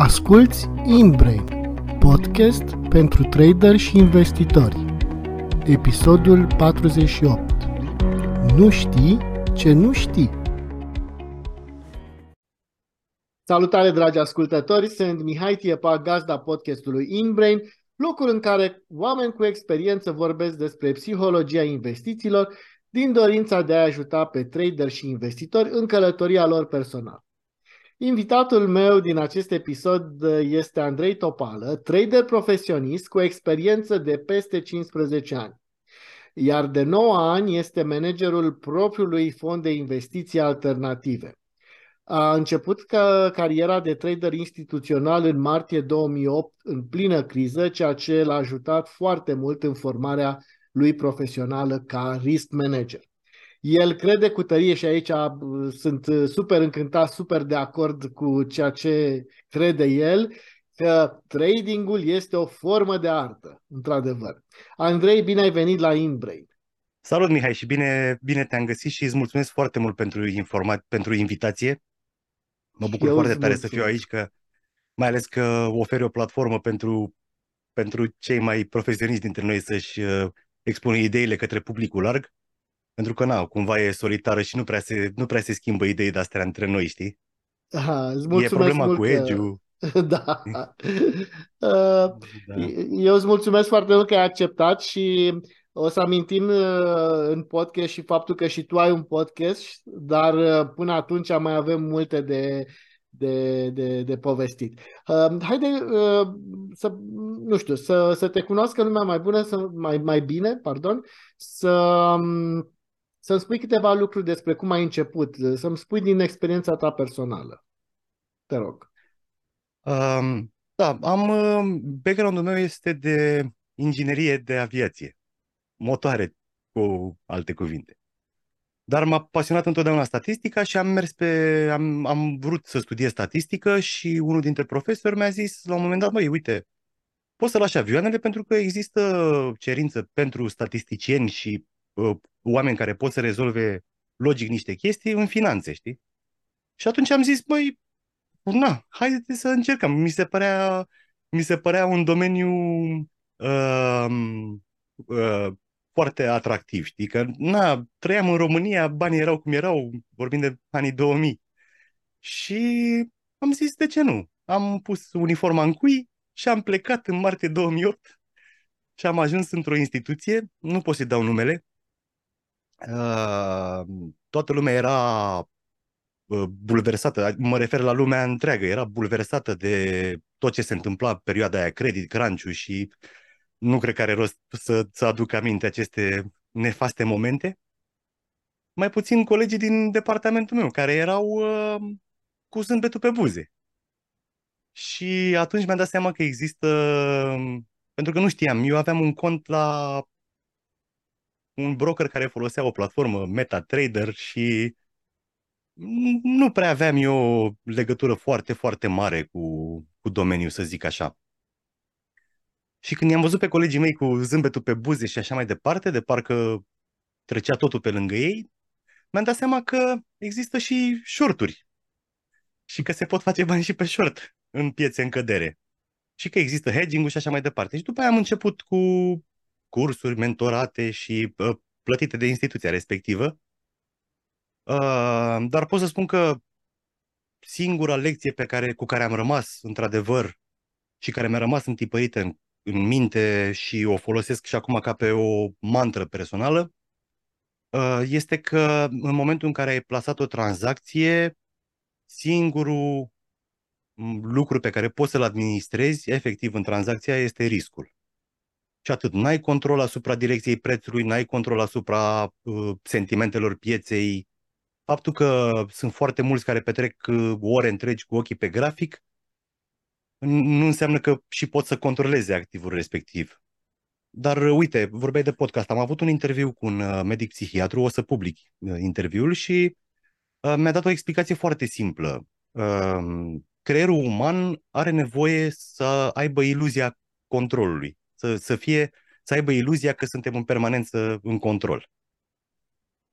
Asculți InBrain, podcast pentru trader și investitori. Episodul 48. Nu știi ce nu știi. Salutare, dragi ascultători! Sunt Mihai Tiepa, gazda podcastului InBrain, locul în care oameni cu experiență vorbesc despre psihologia investițiilor din dorința de a ajuta pe trader și investitori în călătoria lor personală. Invitatul meu din acest episod este Andrei Topală, trader profesionist cu experiență de peste 15 ani. Iar de 9 ani este managerul propriului fond de investiții alternative. A început ca cariera de trader instituțional în martie 2008 în plină criză, ceea ce l-a ajutat foarte mult în formarea lui profesională ca risk manager. El crede cu tărie și aici uh, sunt uh, super încântat, super de acord cu ceea ce crede el, că tradingul este o formă de artă, într-adevăr. Andrei, bine ai venit la InBrain. Salut, Mihai, și bine, bine te-am găsit și îți mulțumesc foarte mult pentru, informa- pentru invitație. Mă bucur Eu foarte tare mulțumesc. să fiu aici, că, mai ales că oferi o platformă pentru, pentru cei mai profesioniști dintre noi să-și uh, expună ideile către publicul larg. Pentru că, na, cumva e solitară și nu prea se, nu prea se schimbă idei de-astea între noi, știi? Aha, îți e problema mult cu edge da. Uh, da. Eu îți mulțumesc foarte mult că ai acceptat și o să amintim uh, în podcast și faptul că și tu ai un podcast, dar uh, până atunci mai avem multe de, de, de, de povestit. Haide să, nu știu, să, să te cunoască lumea mai bună, să, mai, mai bine, pardon, să um, să-mi spui câteva lucruri despre cum ai început, să-mi spui din experiența ta personală. Te rog. Um, da, am, uh, background-ul meu este de inginerie de aviație, motoare cu alte cuvinte. Dar m-a pasionat întotdeauna statistica și am mers pe, am, am vrut să studiez statistică și unul dintre profesori mi-a zis la un moment dat, băi, uite, poți să lași avioanele pentru că există cerință pentru statisticieni și uh, oameni care pot să rezolve logic niște chestii în finanțe, știi? Și atunci am zis, băi, na, haide să încercăm. Mi se părea, mi se părea un domeniu uh, uh, foarte atractiv, știi? Că, na, trăiam în România, banii erau cum erau, vorbim de anii 2000. Și am zis, de ce nu? Am pus uniforma în cui și am plecat în martie 2008 și am ajuns într-o instituție, nu pot să-i dau numele, toată lumea era bulversată, mă refer la lumea întreagă, era bulversată de tot ce se întâmpla în perioada aia, credit, crunch și nu cred că are rost să, să aduc aminte aceste nefaste momente. Mai puțin colegii din departamentul meu, care erau uh, cu zâmbetul pe buze. Și atunci mi-am dat seama că există, pentru că nu știam, eu aveam un cont la un broker care folosea o platformă MetaTrader și nu prea aveam eu o legătură foarte, foarte mare cu, cu domeniul, să zic așa. Și când i-am văzut pe colegii mei cu zâmbetul pe buze și așa mai departe, de parcă trecea totul pe lângă ei, mi-am dat seama că există și shorturi și că se pot face bani și pe short în piețe în cădere și că există hedging-ul și așa mai departe. Și după aia am început cu cursuri mentorate și uh, plătite de instituția respectivă. Uh, dar pot să spun că singura lecție pe care, cu care am rămas, într-adevăr, și care mi-a rămas întipărită în, în minte și o folosesc și acum ca pe o mantră personală, uh, este că în momentul în care ai plasat o tranzacție, singurul lucru pe care poți să-l administrezi efectiv în tranzacția este riscul și atât. N-ai control asupra direcției prețului, n-ai control asupra uh, sentimentelor pieței. Faptul că sunt foarte mulți care petrec uh, ore întregi cu ochii pe grafic, nu înseamnă că și pot să controleze activul respectiv. Dar uh, uite, vorbeai de podcast. Am avut un interviu cu un uh, medic psihiatru, o să public uh, interviul și uh, mi-a dat o explicație foarte simplă. Uh, creierul uman are nevoie să aibă iluzia controlului să, să fie, să aibă iluzia că suntem în permanență în control.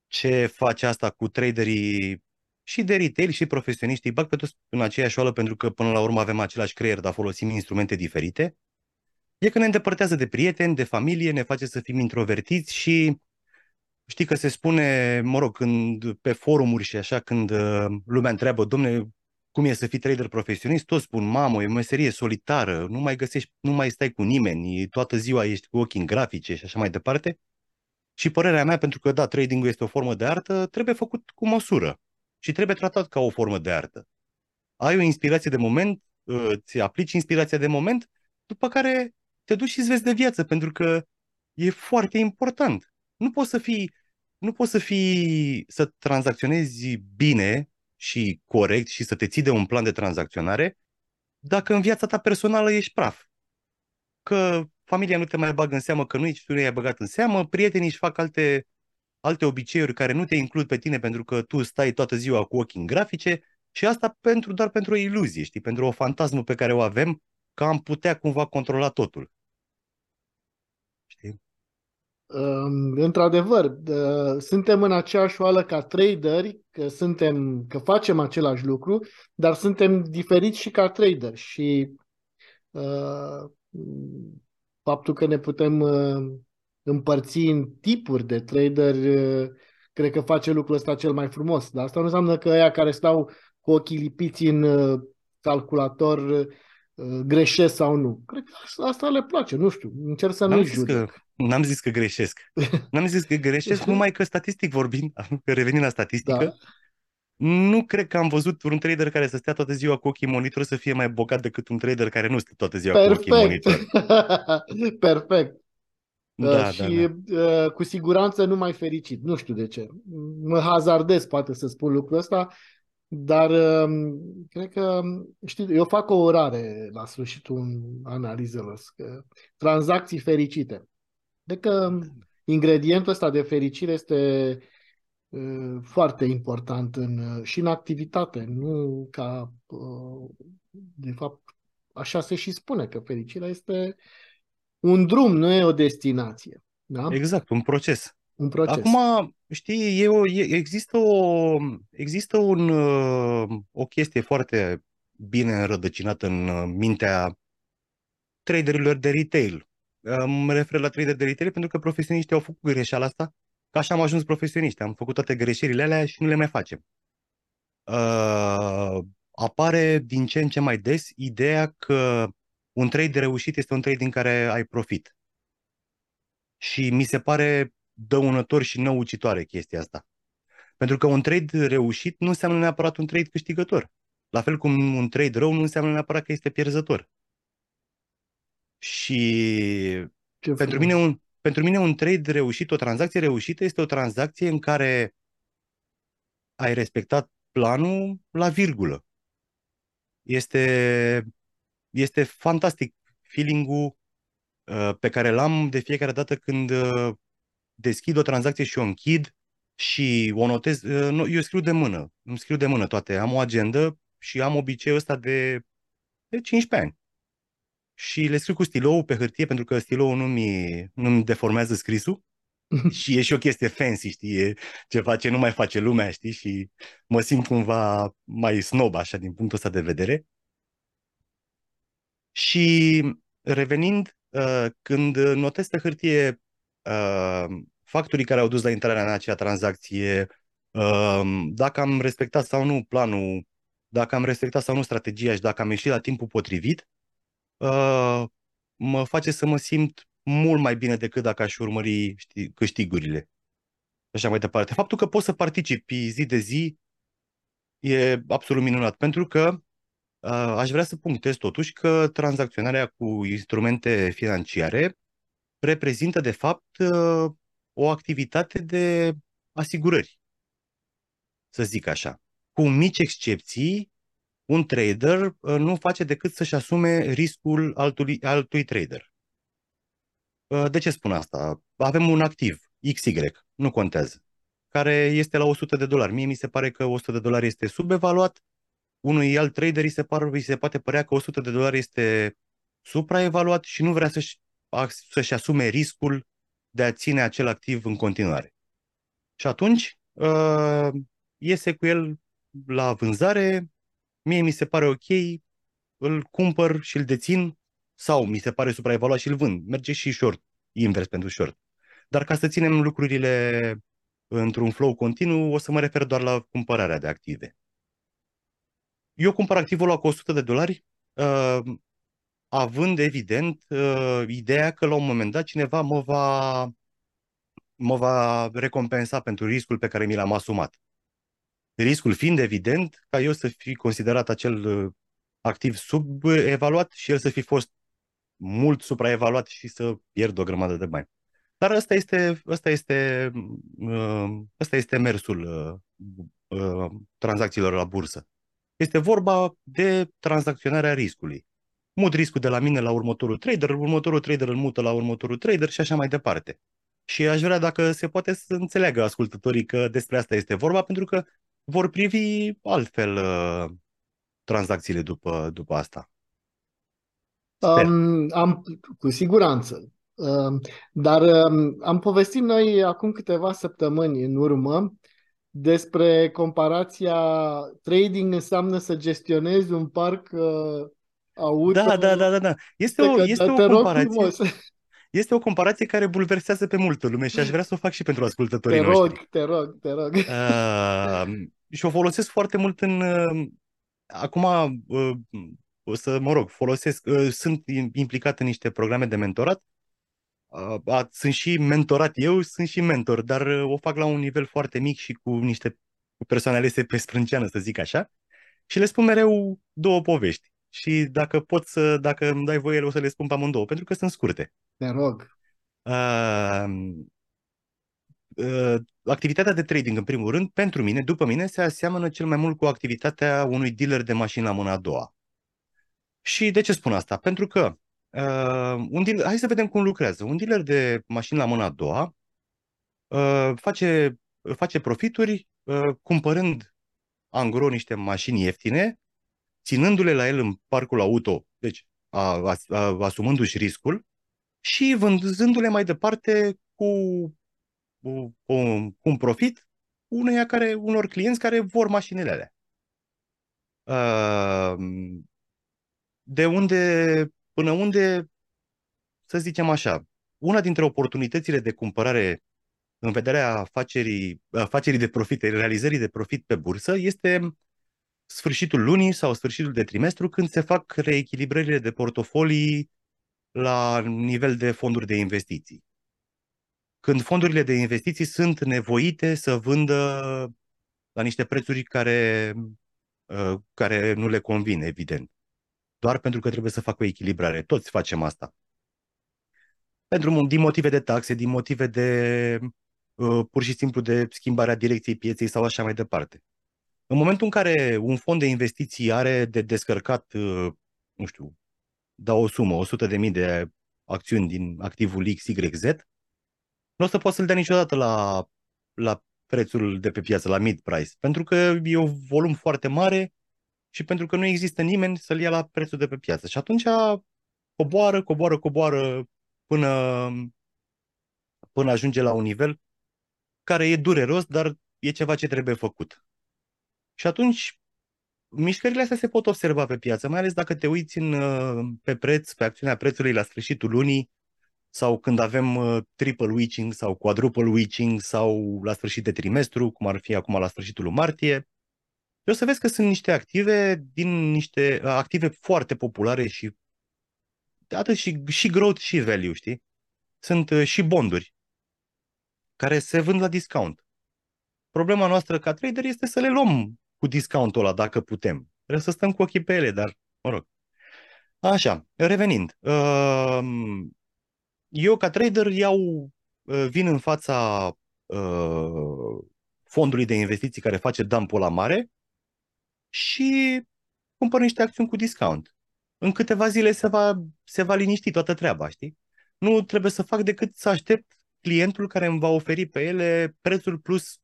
Ce face asta cu traderii și de retail și profesioniști îi bag pe toți în aceeași oală pentru că până la urmă avem același creier, dar folosim instrumente diferite, e că ne îndepărtează de prieteni, de familie, ne face să fim introvertiți și știi că se spune, mă rog, când pe forumuri și așa, când uh, lumea întreabă, domne, cum e să fii trader profesionist, toți spun, mamă, e o meserie solitară, nu mai găsești, nu mai stai cu nimeni, toată ziua ești cu ochii în grafice și așa mai departe. Și părerea mea, pentru că, da, tradingul este o formă de artă, trebuie făcut cu măsură și trebuie tratat ca o formă de artă. Ai o inspirație de moment, îți aplici inspirația de moment, după care te duci și îți vezi de viață, pentru că e foarte important. Nu poți să fii, nu poți să fii, să tranzacționezi bine și corect și să te ții de un plan de tranzacționare dacă în viața ta personală ești praf. Că familia nu te mai bagă în seamă, că nu ești tu nu i-ai băgat în seamă, prietenii își fac alte, alte obiceiuri care nu te includ pe tine pentru că tu stai toată ziua cu ochii în grafice și asta pentru, doar pentru o iluzie, știi, pentru o fantasmă pe care o avem că am putea cumva controla totul. Știi? Într-adevăr, suntem în aceeași oală ca traderi, că, suntem, că facem același lucru, dar suntem diferiți și ca traderi și uh, faptul că ne putem uh, împărți în tipuri de traderi, uh, cred că face lucrul ăsta cel mai frumos. Dar asta nu înseamnă că aia care stau cu ochii lipiți în uh, calculator uh, greșesc sau nu. Cred că asta le place, nu știu, încerc să nu judec. Că, n-am zis că greșesc. N-am zis că greșesc, numai că statistic vorbind, revenind la statistică, da. nu cred că am văzut un trader care să stea toată ziua cu ochii monitor să fie mai bogat decât un trader care nu stă toată ziua Perfect. cu ochii monitor. Perfect. Da, uh, și da, da. Uh, cu siguranță nu mai fericit. Nu știu de ce. Mă hazardez poate să spun lucrul ăsta, dar um, cred că, știi, eu fac o orare la sfârșitul analizelor, că tranzacții fericite. De că ingredientul ăsta de fericire este uh, foarte important în, și în activitate, nu ca, uh, de fapt, așa se și spune, că fericirea este un drum, nu e o destinație. Da? Exact, un proces. Un proces. Acum, știi, e o, e, există, o, există un, uh, o chestie foarte bine înrădăcinată în uh, mintea traderilor de retail. Mă refer la trader de retail pentru că profesioniștii au făcut greșeala asta, că așa am ajuns profesioniști. Am făcut toate greșelile alea și nu le mai facem. Uh, apare din ce în ce mai des ideea că un trade reușit este un trade din care ai profit. Și mi se pare dăunător și năucitoare chestia asta. Pentru că un trade reușit nu înseamnă neapărat un trade câștigător. La fel cum un trade rău nu înseamnă neapărat că este pierzător. Și Ce pentru mine, un, pentru mine un trade reușit, o tranzacție reușită este o tranzacție în care ai respectat planul la virgulă. Este, este fantastic feeling-ul uh, pe care l-am de fiecare dată când uh, deschid o tranzacție și o închid și o notez. Uh, eu scriu de mână, îmi scriu de mână toate. Am o agendă și am obiceiul ăsta de, de 15 ani și le scriu cu stilou pe hârtie pentru că stilou nu-mi, nu-mi deformează scrisul și e și o chestie fancy, știi, e ceva ce nu mai face lumea, știi, și mă simt cumva mai snob așa din punctul ăsta de vedere. Și revenind, uh, când notez pe hârtie uh, factorii care au dus la intrarea în acea tranzacție, uh, dacă am respectat sau nu planul, dacă am respectat sau nu strategia și dacă am ieșit la timpul potrivit, uh, mă face să mă simt mult mai bine decât dacă aș urmări știi, câștigurile. Așa mai departe. Faptul că poți să participi zi de zi e absolut minunat, pentru că uh, aș vrea să punctez totuși că tranzacționarea cu instrumente financiare reprezintă de fapt uh, o activitate de asigurări, să zic așa. Cu mici excepții, un trader uh, nu face decât să-și asume riscul altui, altui trader. Uh, de ce spun asta? Avem un activ, XY, nu contează, care este la 100 de dolari. Mie mi se pare că 100 de dolari este subevaluat, unui alt trader îi se, par, îi se poate părea că 100 de dolari este supraevaluat și nu vrea să-și, să-și asume riscul de a ține acel activ în continuare. Și atunci uh, iese cu el la vânzare, mie mi se pare ok, îl cumpăr și îl dețin sau mi se pare supraevaluat și îl vând. Merge și short, invers pentru short. Dar ca să ținem lucrurile într-un flow continuu, o să mă refer doar la cumpărarea de active. Eu cumpăr activul la cu 100 de dolari, uh, având evident uh, ideea că la un moment dat cineva mă va, mă va recompensa pentru riscul pe care mi l-am asumat. Riscul fiind evident ca eu să fi considerat acel uh, activ subevaluat și el să fi fost mult supraevaluat și să pierd o grămadă de bani. Dar ăsta este, ăsta este, ăsta este mersul tranzacțiilor la bursă. Este vorba de tranzacționarea riscului. Mut riscul de la mine la următorul trader, următorul trader îl mută la următorul trader și așa mai departe. Și aș vrea dacă se poate să înțeleagă ascultătorii că despre asta este vorba, pentru că vor privi altfel uh, tranzacțiile după, după asta. Um, am, cu siguranță. Um, dar um, am povestit noi acum câteva săptămâni în urmă despre comparația trading înseamnă să gestionezi un parc uh, auto. Da, da, da, da, da. Este o, este o comparație. Este o comparație care bulversează pe multă lume și aș vrea să o fac și pentru ascultătorii te rog, noștri. Te rog, te rog, uh, și o folosesc foarte mult în... Uh, acum, uh, o să, mă rog, folosesc... Uh, sunt implicat în niște programe de mentorat a, sunt și mentorat eu, sunt și mentor, dar uh, o fac la un nivel foarte mic și cu niște cu persoane alese pe sprânceană, să zic așa, și le spun mereu două povești. Și dacă pot să, dacă îmi dai voie, o să le spun pe amândouă, pentru că sunt scurte. Te rog. Uh, uh, activitatea de trading, în primul rând, pentru mine, după mine, se aseamănă cel mai mult cu activitatea unui dealer de mașini la mâna a doua. Și de ce spun asta? Pentru că Uh, un dealer, hai să vedem cum lucrează. Un dealer de mașini la mâna a doua uh, face, face profituri uh, cumpărând angro niște mașini ieftine, ținându-le la el în parcul auto, deci a, a, a, asumându-și riscul și vânzându-le mai departe cu, cu, cu, cu un profit uneia care, unor clienți care vor mașinile alea. Uh, de unde până unde, să zicem așa, una dintre oportunitățile de cumpărare în vederea afacerii, afacerii de profit, realizării de profit pe bursă, este sfârșitul lunii sau sfârșitul de trimestru, când se fac reechilibrările de portofolii la nivel de fonduri de investiții. Când fondurile de investiții sunt nevoite să vândă la niște prețuri care, uh, care nu le convin, evident doar pentru că trebuie să facă o echilibrare. Toți facem asta. Pentru, din motive de taxe, din motive de uh, pur și simplu de schimbarea direcției pieței sau așa mai departe. În momentul în care un fond de investiții are de descărcat, uh, nu știu, da o sumă, 100.000 de acțiuni din activul XYZ, nu o să poată să-l dea niciodată la, la prețul de pe piață, la mid price, pentru că e un volum foarte mare și pentru că nu există nimeni să-l ia la prețul de pe piață. Și atunci coboară, coboară, coboară până, până ajunge la un nivel care e dureros, dar e ceva ce trebuie făcut. Și atunci mișcările astea se pot observa pe piață, mai ales dacă te uiți în, pe preț, pe acțiunea prețului la sfârșitul lunii, sau când avem uh, triple witching sau quadruple witching sau la sfârșit de trimestru, cum ar fi acum la sfârșitul lui martie, și o să vezi că sunt niște active din niște active foarte populare și atât și, și growth și value, știi? Sunt uh, și bonduri care se vând la discount. Problema noastră ca trader este să le luăm cu discountul ăla dacă putem. Trebuie să stăm cu ochii pe ele, dar mă rog. Așa, revenind. Um, eu ca trader iau, uh, vin în fața uh, fondului de investiții care face dumpul la mare și cumpăr niște acțiuni cu discount. În câteva zile se va, se va liniști toată treaba, știi? Nu trebuie să fac decât să aștept clientul care îmi va oferi pe ele prețul plus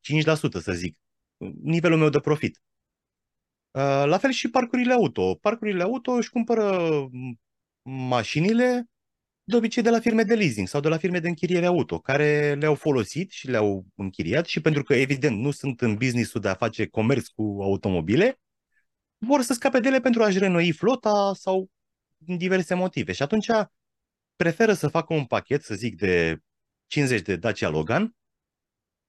5%, să zic, nivelul meu de profit. Uh, la fel și parcurile auto. Parcurile auto își cumpără mașinile de obicei de la firme de leasing sau de la firme de închiriere auto, care le-au folosit și le-au închiriat și pentru că, evident, nu sunt în businessul de a face comerț cu automobile, vor să scape de ele pentru a-și renoi flota sau din diverse motive. Și atunci preferă să facă un pachet, să zic, de 50 de Dacia Logan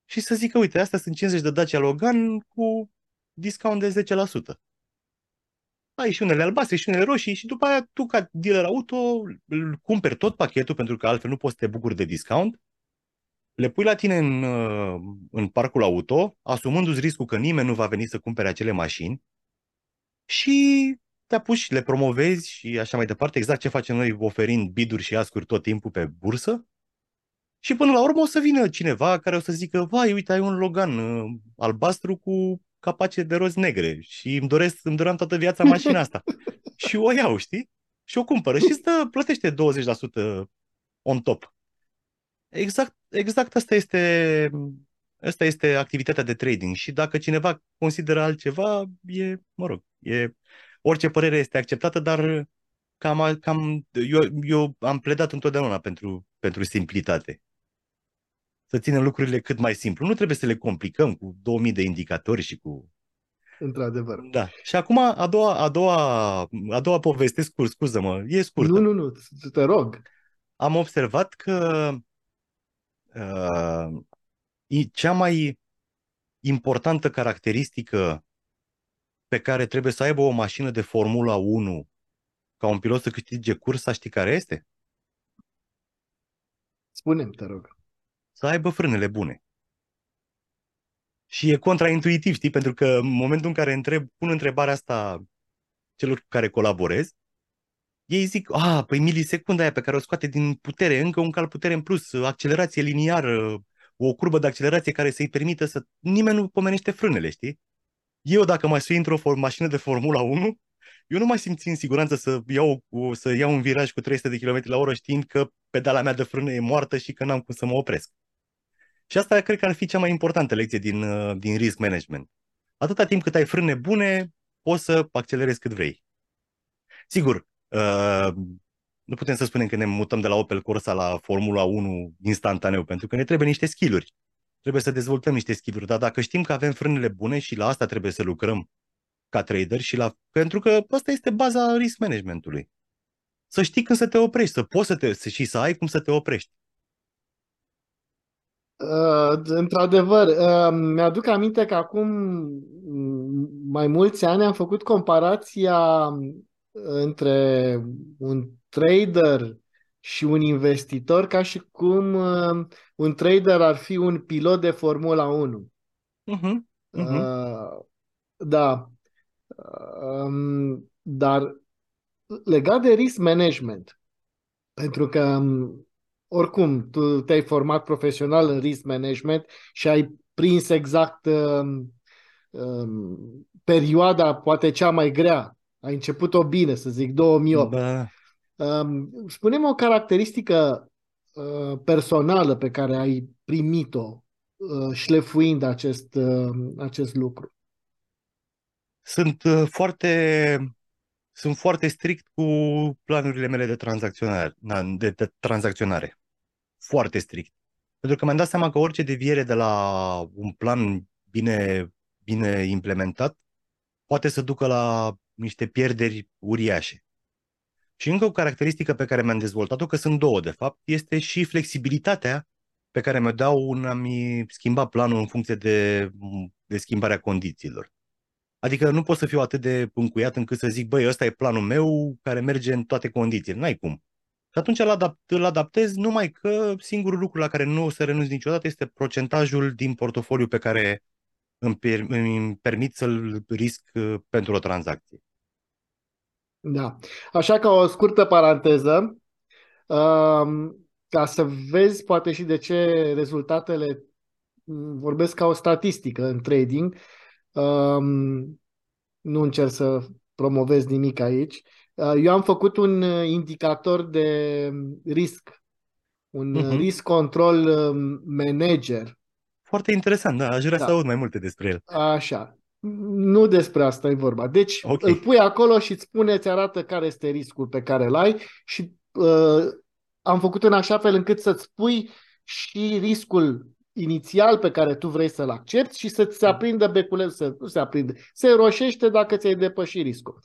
și să zică, uite, astea sunt 50 de Dacia Logan cu discount de 10%. Ai și unele albastre și unele roșii și după aia tu ca dealer auto îl cumperi tot pachetul pentru că altfel nu poți să te bucuri de discount, le pui la tine în, uh, în parcul auto, asumându-ți riscul că nimeni nu va veni să cumpere acele mașini și te apuci, le promovezi și așa mai departe, exact ce facem noi oferind biduri și ascuri tot timpul pe bursă. Și până la urmă o să vină cineva care o să zică, vai, uite, ai un Logan uh, albastru cu capace de roz negre și îmi doresc, îmi doream toată viața mașina asta. și o iau, știi? Și o cumpără și stă, plătește 20% on top. Exact, exact asta este, asta este activitatea de trading și dacă cineva consideră altceva, e, mă rog, e, orice părere este acceptată, dar cam, cam eu, eu am pledat întotdeauna pentru, pentru simplitate să ținem lucrurile cât mai simplu. Nu trebuie să le complicăm cu 2000 de indicatori și cu... Într-adevăr. Da. Și acum a doua, a doua, a doua poveste, scurt, scuză-mă, e scurtă. Nu, nu, nu, te rog. Am observat că uh, cea mai importantă caracteristică pe care trebuie să aibă o mașină de Formula 1 ca un pilot să câștige cursa, știi care este? Spune-mi, te rog să aibă frânele bune. Și e contraintuitiv, știi, pentru că în momentul în care întreb, pun întrebarea asta celor cu care colaborez, ei zic, a, păi milisecunda aia pe care o scoate din putere, încă un cal putere în plus, accelerație liniară, o curbă de accelerație care să-i permită să... Nimeni nu pomenește frânele, știi? Eu, dacă mai sui într-o mașină de Formula 1, eu nu mai simt în siguranță să iau, să iau un viraj cu 300 de km la oră știind că pedala mea de frână e moartă și că n-am cum să mă opresc. Și asta cred că ar fi cea mai importantă lecție din, uh, din risk management. Atâta timp cât ai frâne bune, poți să accelerezi cât vrei. Sigur, uh, nu putem să spunem că ne mutăm de la Opel Corsa la Formula 1 instantaneu, pentru că ne trebuie niște skill-uri. Trebuie să dezvoltăm niște skill-uri, dar dacă știm că avem frânele bune și la asta trebuie să lucrăm ca trader și la... pentru că asta este baza risk managementului. Să știi când să te oprești, să poți să te... și să ai cum să te oprești. Uh, într-adevăr, uh, mi-aduc aminte că acum mai mulți ani am făcut comparația între un trader și un investitor ca și cum uh, un trader ar fi un pilot de Formula 1. Uh-huh. Uh-huh. Uh, da. Uh, dar legat de risk management, pentru că um, oricum, tu te-ai format profesional în risk management și ai prins exact um, um, perioada poate cea mai grea. Ai început-o bine, să zic, 2008. Da. Um, spune-mi o caracteristică uh, personală pe care ai primit-o uh, șlefuind acest, uh, acest lucru. Sunt uh, foarte sunt foarte strict cu planurile mele de tranzacționare. De, de tranzacționare. Foarte strict. Pentru că mi-am dat seama că orice deviere de la un plan bine, bine implementat poate să ducă la niște pierderi uriașe. Și încă o caracteristică pe care mi-am dezvoltat-o, că sunt două de fapt, este și flexibilitatea pe care mi-o dau în a-mi schimba planul în funcție de, de schimbarea condițiilor. Adică nu pot să fiu atât de încuiat încât să zic, băi, ăsta e planul meu care merge în toate condițiile. N-ai cum. Și atunci îl, adapt, îl adaptez numai că singurul lucru la care nu o să renunț niciodată este procentajul din portofoliu pe care îmi, per, îmi permit să-l risc uh, pentru o tranzacție. Da. Așa ca o scurtă paranteză, um, ca să vezi poate și de ce rezultatele mm, vorbesc ca o statistică în trading, Um, nu încerc să promovez nimic aici. Uh, eu am făcut un uh, indicator de risc, un uh-huh. risk control um, manager. Foarte interesant, da, aș vrea da. să aud mai multe despre el. Așa. Nu despre asta e vorba. Deci okay. îl pui acolo și îți spune, îți arată care este riscul pe care îl ai și uh, am făcut în așa fel încât să-ți pui și riscul inițial pe care tu vrei să-l accepti și să-ți se aprindă beculețul, să nu se aprinde, se roșește dacă ți-ai depășit riscul.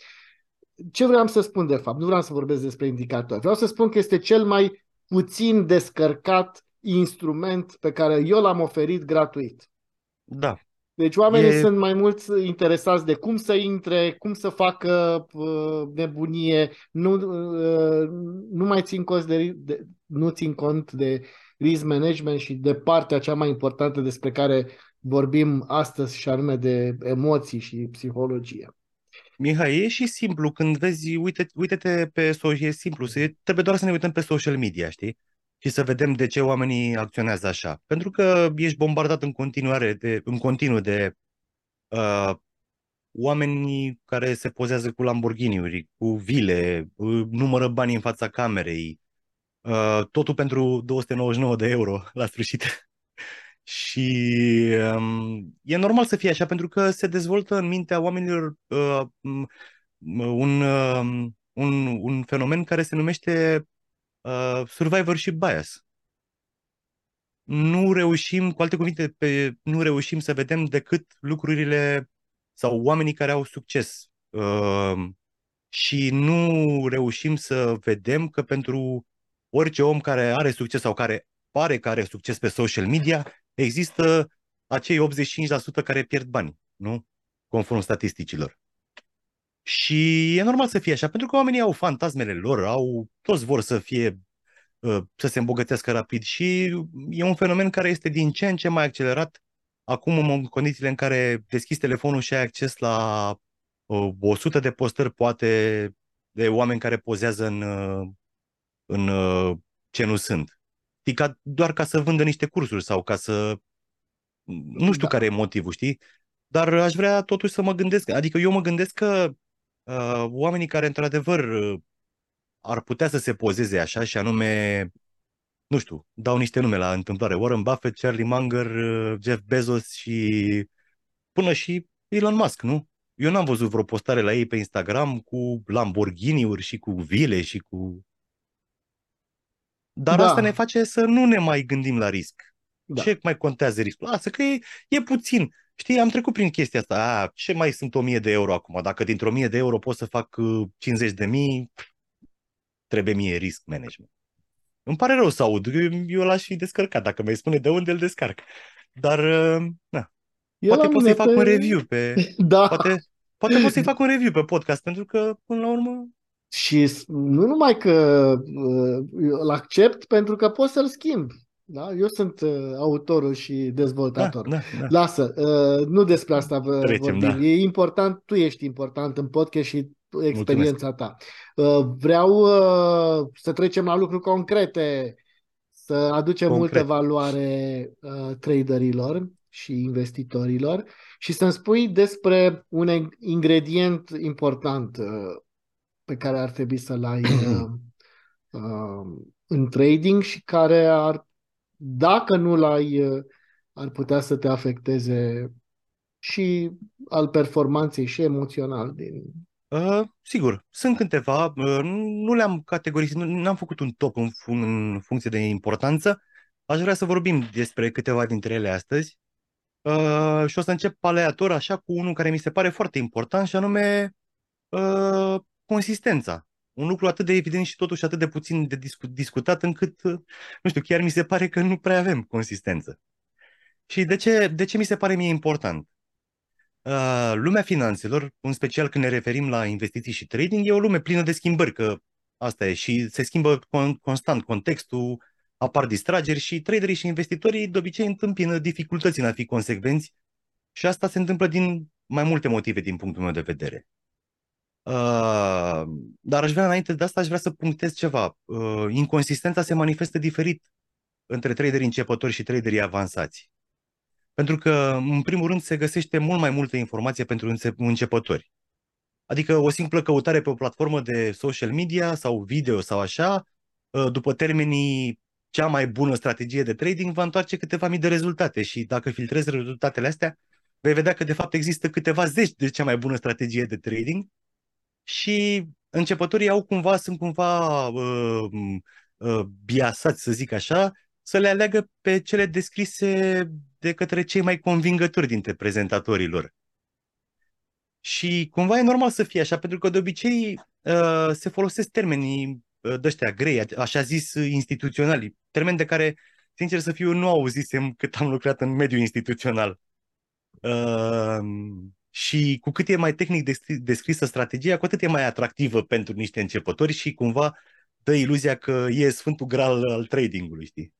Ce vreau să spun de fapt? Nu vreau să vorbesc despre indicator. Vreau să spun că este cel mai puțin descărcat instrument pe care eu l-am oferit gratuit. Da. Deci oamenii e... sunt mai mulți interesați de cum să intre, cum să facă uh, nebunie, nu, uh, nu mai țin cont de, de, nu țin cont de risk management și de partea cea mai importantă despre care vorbim astăzi și anume de emoții și psihologie. Mihai, e și simplu când vezi, uite, uite-te pe social, e simplu, trebuie doar să ne uităm pe social media, știi? și să vedem de ce oamenii acționează așa. Pentru că ești bombardat în continuare, de, în continuu de uh, oamenii care se pozează cu Lamborghini-uri, cu vile, uh, numără banii în fața camerei, uh, totul pentru 299 de euro la sfârșit. și um, e normal să fie așa, pentru că se dezvoltă în mintea oamenilor uh, un, uh, un, un fenomen care se numește uh, survivorship bias. Nu reușim, cu alte cuvinte, pe, nu reușim să vedem decât lucrurile sau oamenii care au succes. Uh, și nu reușim să vedem că pentru orice om care are succes sau care pare că are succes pe social media, există acei 85% care pierd bani, nu? Conform statisticilor. Și e normal să fie așa, pentru că oamenii au fantasmele lor, au, toți vor să fie, uh, să se îmbogățească rapid și e un fenomen care este din ce în ce mai accelerat acum în condițiile în care deschizi telefonul și ai acces la 100 uh, de postări, poate, de oameni care pozează în, uh, în ce nu sunt. Ca, doar ca să vândă niște cursuri sau ca să... Nu știu da. care e motivul, știi? Dar aș vrea totuși să mă gândesc, adică eu mă gândesc că uh, oamenii care într-adevăr uh, ar putea să se pozeze așa și anume, nu știu, dau niște nume la întâmplare, Warren Buffett, Charlie Munger, uh, Jeff Bezos și până și Elon Musk, nu? Eu n-am văzut vreo postare la ei pe Instagram cu Lamborghini-uri și cu vile și cu... Dar da. asta ne face să nu ne mai gândim la risc. Da. Ce mai contează riscul? Asta că e, e puțin. Știi, am trecut prin chestia asta. A, ce mai sunt 1000 de euro acum? Dacă dintr-o 1000 de euro pot să fac 50 uh, de mii, trebuie mie risc management. Îmi pare rău să aud. Eu, eu l-aș fi descărcat. Dacă mi-ai spune de unde îl descarc. Dar, uh, na. Eu poate pot să-i fac pe... un review pe... da. Poate, poate pot să-i fac un review pe podcast, pentru că, până la urmă... Și nu numai că uh, îl accept, pentru că pot să-l schimb. Da? Eu sunt uh, autorul și dezvoltator. Da, da, da. Lasă, uh, nu despre asta vă Trecem, vorbim. Da. E important, tu ești important în podcast și experiența Mulțumesc. ta. Uh, vreau uh, să trecem la lucruri concrete, să aducem Concret. multă valoare uh, traderilor și investitorilor și să-mi spui despre un ingredient important uh, pe care ar trebui să-l ai uh, uh, în trading și care ar dacă nu l-ai, uh, ar putea să te afecteze și al performanței și emoțional din... Uh, sigur, sunt câteva, uh, nu le-am categorisit, nu am făcut un top în, fun- în funcție de importanță. Aș vrea să vorbim despre câteva dintre ele astăzi. Uh, și o să încep aleator așa cu unul care mi se pare foarte important și anume uh, consistența un lucru atât de evident și totuși atât de puțin de discu- discutat încât, nu știu, chiar mi se pare că nu prea avem consistență. Și de ce, de ce mi se pare mie important? Uh, lumea finanțelor, în special când ne referim la investiții și trading, e o lume plină de schimbări, că asta e, și se schimbă con- constant contextul, apar distrageri și traderii și investitorii de obicei întâmpină dificultăți în a fi consecvenți și asta se întâmplă din mai multe motive din punctul meu de vedere. Uh, dar aș vrea, înainte de asta, aș vrea să punctez ceva. Uh, inconsistența se manifestă diferit între traderii începători și traderii avansați. Pentru că, în primul rând, se găsește mult mai multă informație pentru începători. Adică o simplă căutare pe o platformă de social media sau video sau așa, uh, după termenii cea mai bună strategie de trading, va întoarce câteva mii de rezultate și dacă filtrezi rezultatele astea, vei vedea că de fapt există câteva zeci de cea mai bună strategie de trading și începătorii au cumva, sunt cumva uh, uh, biasați, să zic așa, să le aleagă pe cele descrise de către cei mai convingători dintre prezentatorii lor. Și cumva e normal să fie așa, pentru că de obicei uh, se folosesc termenii uh, de ăștia grei, așa zis instituționali, termeni de care, sincer să fiu, nu auzisem cât am lucrat în mediul instituțional. Uh, și cu cât e mai tehnic descrisă strategia, cu atât e mai atractivă pentru niște începători și cumva dă iluzia că e sfântul gral al tradingului, știi?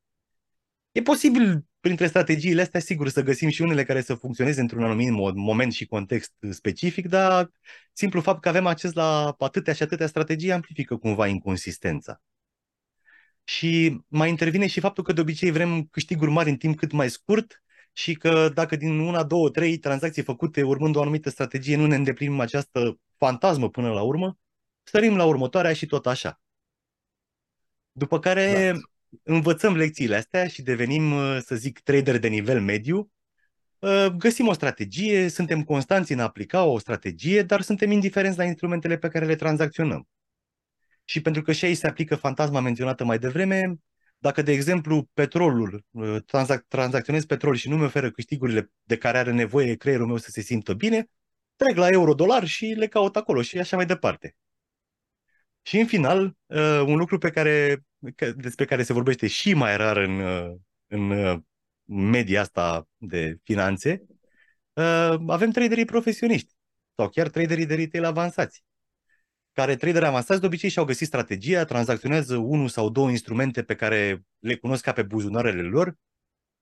E posibil printre strategiile astea, sigur, să găsim și unele care să funcționeze într-un anumit moment și context specific, dar simplu fapt că avem acces la atâtea și atâtea strategii amplifică cumva inconsistența. Și mai intervine și faptul că de obicei vrem câștiguri mari în timp cât mai scurt și că dacă din una, două, trei tranzacții făcute urmând o anumită strategie nu ne îndeplinim această fantasmă până la urmă, sărim la următoarea și tot așa. După care exact învățăm lecțiile astea și devenim, uh, să zic, trader de nivel mediu, uh, găsim o strategie, suntem constanți în a aplica o strategie, dar suntem indiferenți la instrumentele pe care le tranzacționăm. Și pentru că și aici se aplică fantasma menționată mai devreme, dacă, de exemplu, petrolul, uh, tranzac- tranzacționez petrol și nu mi oferă câștigurile de care are nevoie creierul meu să se simtă bine, trec la euro-dolar și le caut acolo și așa mai departe. Și în final, un lucru pe care despre care se vorbește și mai rar în, uh, în uh, media asta de finanțe, uh, avem traderii profesioniști sau chiar traderii de retail avansați, care traderi avansați de obicei și-au găsit strategia, tranzacționează unul sau două instrumente pe care le cunosc ca pe buzunarele lor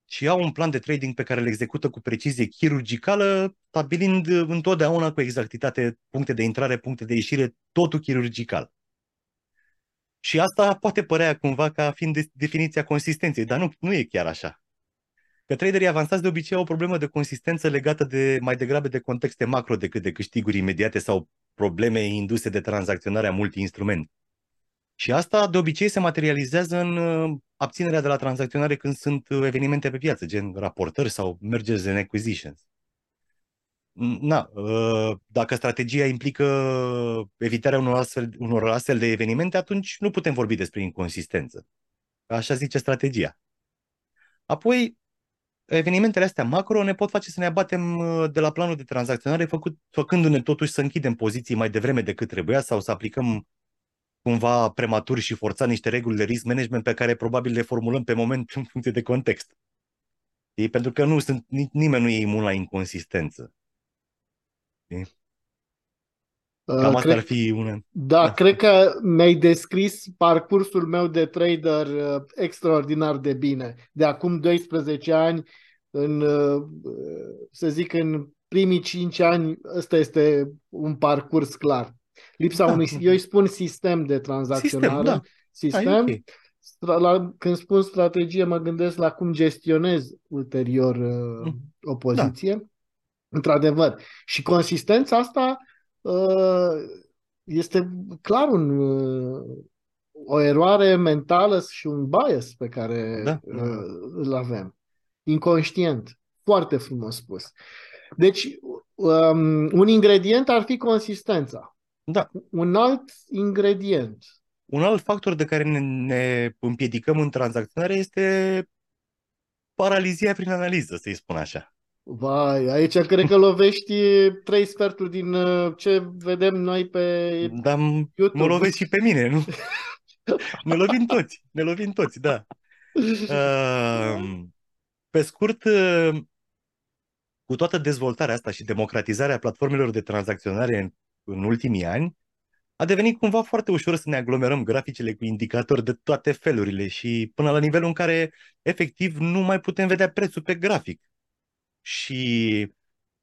și au un plan de trading pe care le execută cu precizie chirurgicală, stabilind întotdeauna cu exactitate puncte de intrare, puncte de ieșire, totul chirurgical. Și asta poate părea cumva ca fiind de- definiția consistenței, dar nu, nu e chiar așa. Că traderii avansați de obicei au o problemă de consistență legată de mai degrabă de contexte macro decât de câștiguri imediate sau probleme induse de tranzacționarea multi-instrument. Și asta de obicei se materializează în uh, abținerea de la tranzacționare când sunt uh, evenimente pe piață, gen raportări sau mergers and acquisitions. Na, ă, dacă strategia implică evitarea unor astfel, unor astfel de evenimente, atunci nu putem vorbi despre inconsistență. Așa zice strategia. Apoi, evenimentele astea macro ne pot face să ne abatem ă, de la planul de tranzacționare, făcut, făcându-ne totuși să închidem poziții mai devreme decât trebuia sau să aplicăm cumva prematur și forțat niște reguli de risk management pe care probabil le formulăm pe moment în funcție de context. Pentru că nu sunt, nimeni nu e imun la inconsistență. Uh, Cam asta cred, ar fi una. Da, da, cred că mi-ai descris parcursul meu de trader uh, extraordinar de bine. De acum 12 ani, în, uh, să zic, în primii 5 ani, ăsta este un parcurs clar. Lipsa da. unui, eu îi spun sistem de tranzacționare. Sistem, da. Sistem. Ai, okay. La, când spun strategie, mă gândesc la cum gestionez ulterior uh, o poziție. Da. Într-adevăr. Și consistența asta uh, este clar un, uh, o eroare mentală și un bias pe care da. Uh, îl avem. Inconștient. Foarte frumos spus. Deci, um, un ingredient ar fi consistența. Da. Un alt ingredient. Un alt factor de care ne, ne împiedicăm în tranzacționare este paralizia prin analiză, să-i spun așa. Vai, aici cred că lovești trei sferturi din uh, ce vedem noi pe Dar YouTube. mă lovești și pe mine, nu? ne lovim toți, ne lovim toți, da. Uh, pe scurt, uh, cu toată dezvoltarea asta și democratizarea platformelor de tranzacționare în, în ultimii ani, a devenit cumva foarte ușor să ne aglomerăm graficele cu indicatori de toate felurile și până la nivelul în care efectiv nu mai putem vedea prețul pe grafic și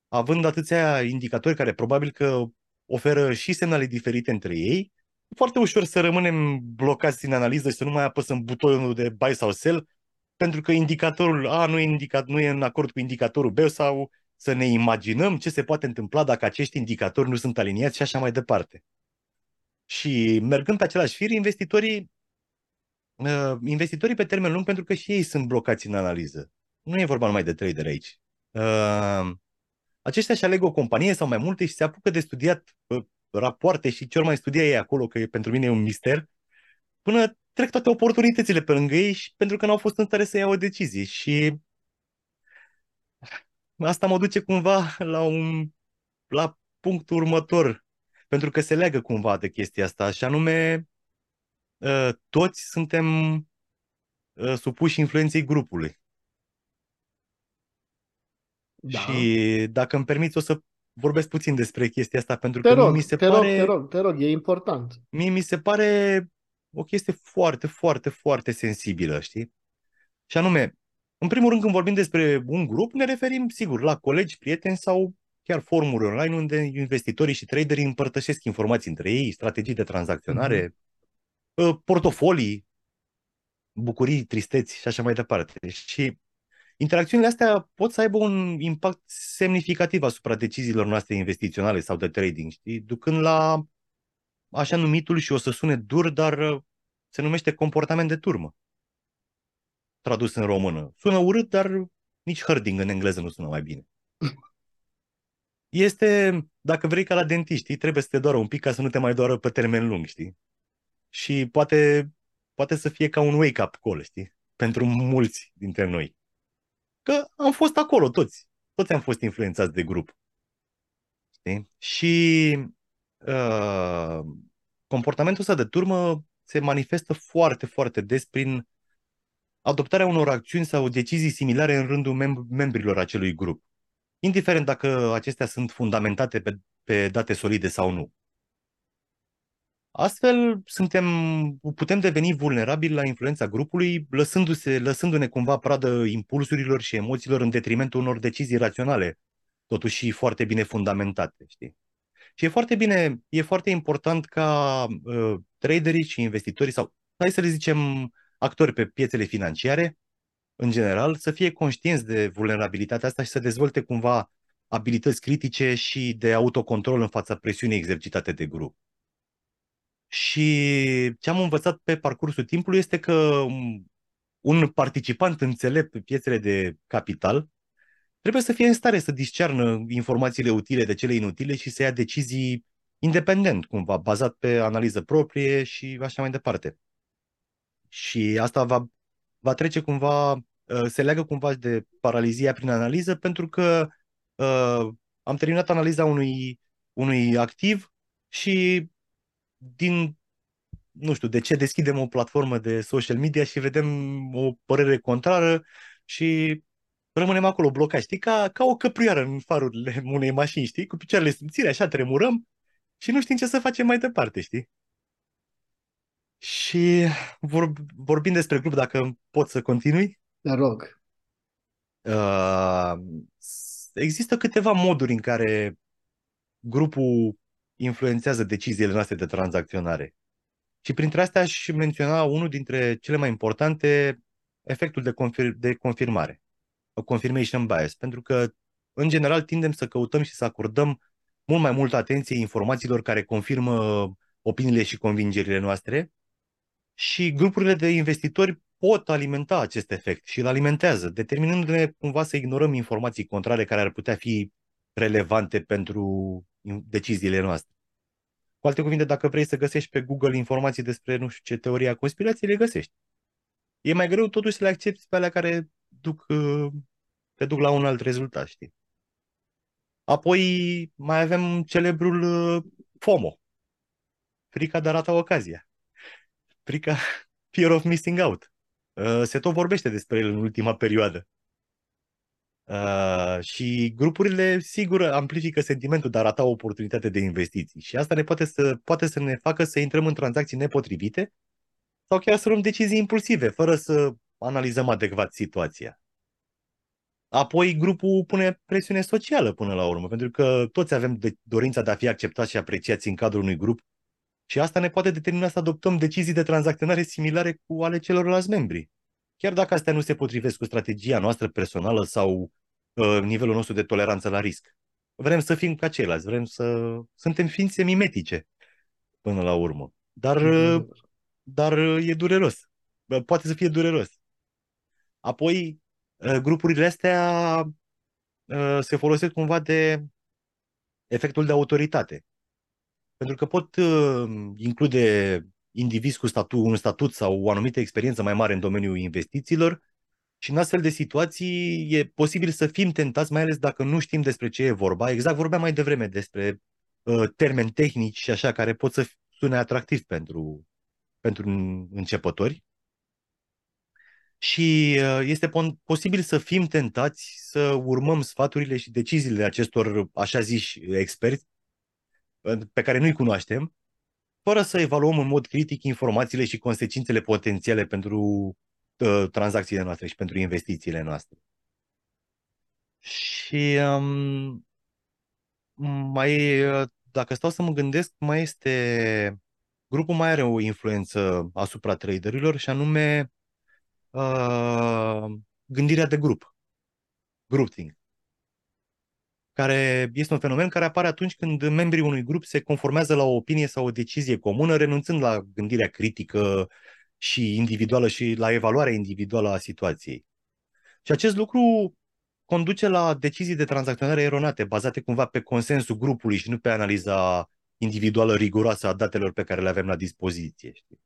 având atâția indicatori care probabil că oferă și semnale diferite între ei, e foarte ușor să rămânem blocați în analiză și să nu mai apăsăm butonul de buy sau sell, pentru că indicatorul A nu e, indicat, nu e în acord cu indicatorul B sau să ne imaginăm ce se poate întâmpla dacă acești indicatori nu sunt aliniați și așa mai departe. Și mergând pe același fir, investitorii, uh, investitorii pe termen lung, pentru că și ei sunt blocați în analiză. Nu e vorba numai de trader aici. Uh, aceștia își aleg o companie sau mai multe și se apucă de studiat uh, rapoarte și ce ori mai studia ei acolo, că pentru mine e un mister, până trec toate oportunitățile pe lângă ei și pentru că n-au fost în stare să iau o decizie. Și asta mă duce cumva la un la punctul următor, pentru că se leagă cumva de chestia asta, și anume ă, toți suntem ă, supuși influenței grupului. Da. Și dacă îmi permiți, o să vorbesc puțin despre chestia asta, pentru Te că rog, mi se te pare... rog, te rog, te rog, e important. Mie mi se pare o chestie foarte, foarte, foarte sensibilă, știi? Și anume, în primul rând, când vorbim despre un grup, ne referim, sigur, la colegi, prieteni sau chiar forumuri online unde investitorii și traderii împărtășesc informații între ei, strategii de tranzacționare, mm-hmm. portofolii, bucurii, tristeți și așa mai departe. Și interacțiunile astea pot să aibă un impact semnificativ asupra deciziilor noastre investiționale sau de trading, știi? ducând la așa numitul și o să sune dur, dar uh, se numește comportament de turmă. Tradus în română. Sună urât, dar nici herding în engleză nu sună mai bine. Este, dacă vrei ca la dentiști, trebuie să te doară un pic ca să nu te mai doară pe termen lung, știi? Și poate, poate să fie ca un wake-up call, știi? Pentru mulți dintre noi. Că am fost acolo toți. Toți am fost influențați de grup. Știi? Și uh, comportamentul ăsta de turmă se manifestă foarte, foarte des prin adoptarea unor acțiuni sau decizii similare în rândul mem- membrilor acelui grup, indiferent dacă acestea sunt fundamentate pe, pe date solide sau nu. Astfel, suntem, putem deveni vulnerabili la influența grupului, lăsându-se, lăsându-ne cumva pradă impulsurilor și emoțiilor în detrimentul unor decizii raționale, totuși foarte bine fundamentate. Știi? Și e foarte bine, e foarte important ca uh, traderii și investitorii, sau hai să le zicem actori pe piețele financiare, în general, să fie conștienți de vulnerabilitatea asta și să dezvolte cumva abilități critice și de autocontrol în fața presiunii exercitate de grup. Și ce am învățat pe parcursul timpului este că un participant înțelept pe piețele de capital trebuie să fie în stare să discearnă informațiile utile de cele inutile și să ia decizii independent, cumva, bazat pe analiză proprie și așa mai departe. Și asta va, va trece cumva, uh, se leagă cumva de paralizia prin analiză, pentru că uh, am terminat analiza unui, unui activ și din, nu știu, de ce deschidem o platformă de social media și vedem o părere contrară și rămânem acolo blocați, știi, ca, ca o căprioară în farurile unei mașini, știi, cu picioarele simțire, așa tremurăm și nu știm ce să facem mai departe, știi? Și vor, vorbind despre grup, dacă pot să continui. Te rog. Uh, există câteva moduri în care grupul influențează deciziile noastre de tranzacționare. Și printre astea aș menționa unul dintre cele mai importante, efectul de, confir- de confirmare, confirmation bias, pentru că, în general, tindem să căutăm și să acordăm mult mai multă atenție informațiilor care confirmă opiniile și convingerile noastre și grupurile de investitori pot alimenta acest efect și îl alimentează, determinându-ne cumva să ignorăm informații contrare care ar putea fi relevante pentru deciziile noastre. Cu alte cuvinte, dacă vrei să găsești pe Google informații despre nu știu ce teoria conspirației, le găsești. E mai greu totuși să le accepti pe alea care duc, uh, te duc la un alt rezultat, știi? Apoi mai avem celebrul uh, FOMO, frica de a rata ocazia frica fear of missing out. Uh, se tot vorbește despre el în ultima perioadă. Uh, și grupurile, sigur, amplifică sentimentul de a rata o oportunitate de investiții. Și asta ne poate să, poate să ne facă să intrăm în tranzacții nepotrivite sau chiar să luăm decizii impulsive, fără să analizăm adecvat situația. Apoi grupul pune presiune socială până la urmă, pentru că toți avem de dorința de a fi acceptați și apreciați în cadrul unui grup și asta ne poate determina să adoptăm decizii de tranzacționare similare cu ale celorlalți membri. Chiar dacă astea nu se potrivesc cu strategia noastră personală sau uh, nivelul nostru de toleranță la risc. Vrem să fim ca ceilalți, vrem să... Suntem ființe mimetice până la urmă. Dar, uh, dar uh, e dureros. Poate să fie dureros. Apoi, uh, grupurile astea uh, se folosesc cumva de efectul de autoritate pentru că pot uh, include indivizi cu statut, un statut sau o anumită experiență mai mare în domeniul investițiilor și în astfel de situații e posibil să fim tentați, mai ales dacă nu știm despre ce e vorba. Exact vorbeam mai devreme despre uh, termeni tehnici și așa care pot să sune atractiv pentru, pentru începători. Și uh, este posibil să fim tentați să urmăm sfaturile și deciziile acestor așa ziși experți uh, pe care nu-i cunoaștem, fără să evaluăm în mod critic informațiile și consecințele potențiale pentru uh, tranzacțiile noastre și pentru investițiile noastre. Și um, mai, uh, dacă stau să mă gândesc, mai este, grupul mai are o influență asupra traderilor și anume uh, gândirea de grup, groupthink, care este un fenomen care apare atunci când membrii unui grup se conformează la o opinie sau o decizie comună, renunțând la gândirea critică și individuală și la evaluarea individuală a situației. Și acest lucru conduce la decizii de tranzacționare eronate, bazate cumva pe consensul grupului și nu pe analiza individuală riguroasă a datelor pe care le avem la dispoziție. Știi?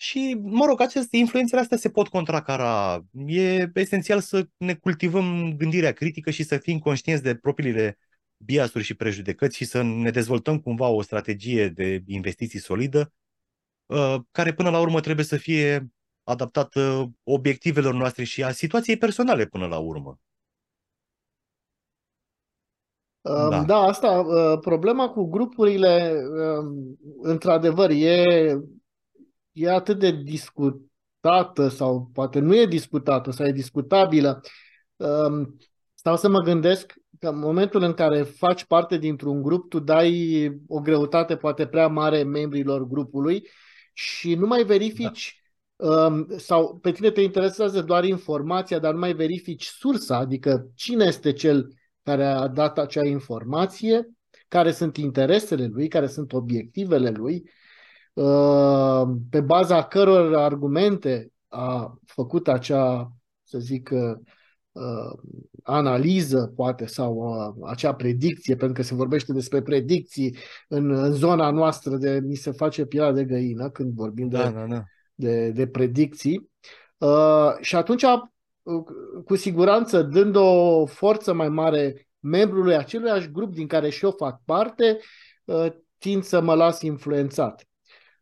Și, mă rog, aceste influențele astea se pot contracara. E esențial să ne cultivăm gândirea critică și să fim conștienți de propriile biasuri și prejudecăți și să ne dezvoltăm cumva o strategie de investiții solidă, uh, care până la urmă trebuie să fie adaptată obiectivelor noastre și a situației personale până la urmă. Da. da, asta, uh, problema cu grupurile, um, într-adevăr, e e atât de discutată sau poate nu e discutată sau e discutabilă. Um, stau să mă gândesc că în momentul în care faci parte dintr-un grup, tu dai o greutate poate prea mare membrilor grupului și nu mai verifici da. um, sau pe tine te interesează doar informația, dar nu mai verifici sursa, adică cine este cel care a dat acea informație, care sunt interesele lui, care sunt obiectivele lui Uh, pe baza căror argumente a făcut acea, să zic, uh, uh, analiză, poate, sau acea predicție, pentru că se vorbește despre predicții în, în zona noastră de mi se face pielea de găină când vorbim da, de, da, da. de, de predicții. Uh, și atunci, cu siguranță, dând o forță mai mare membrului aceluiași grup din care și eu fac parte, uh, tind să mă las influențat.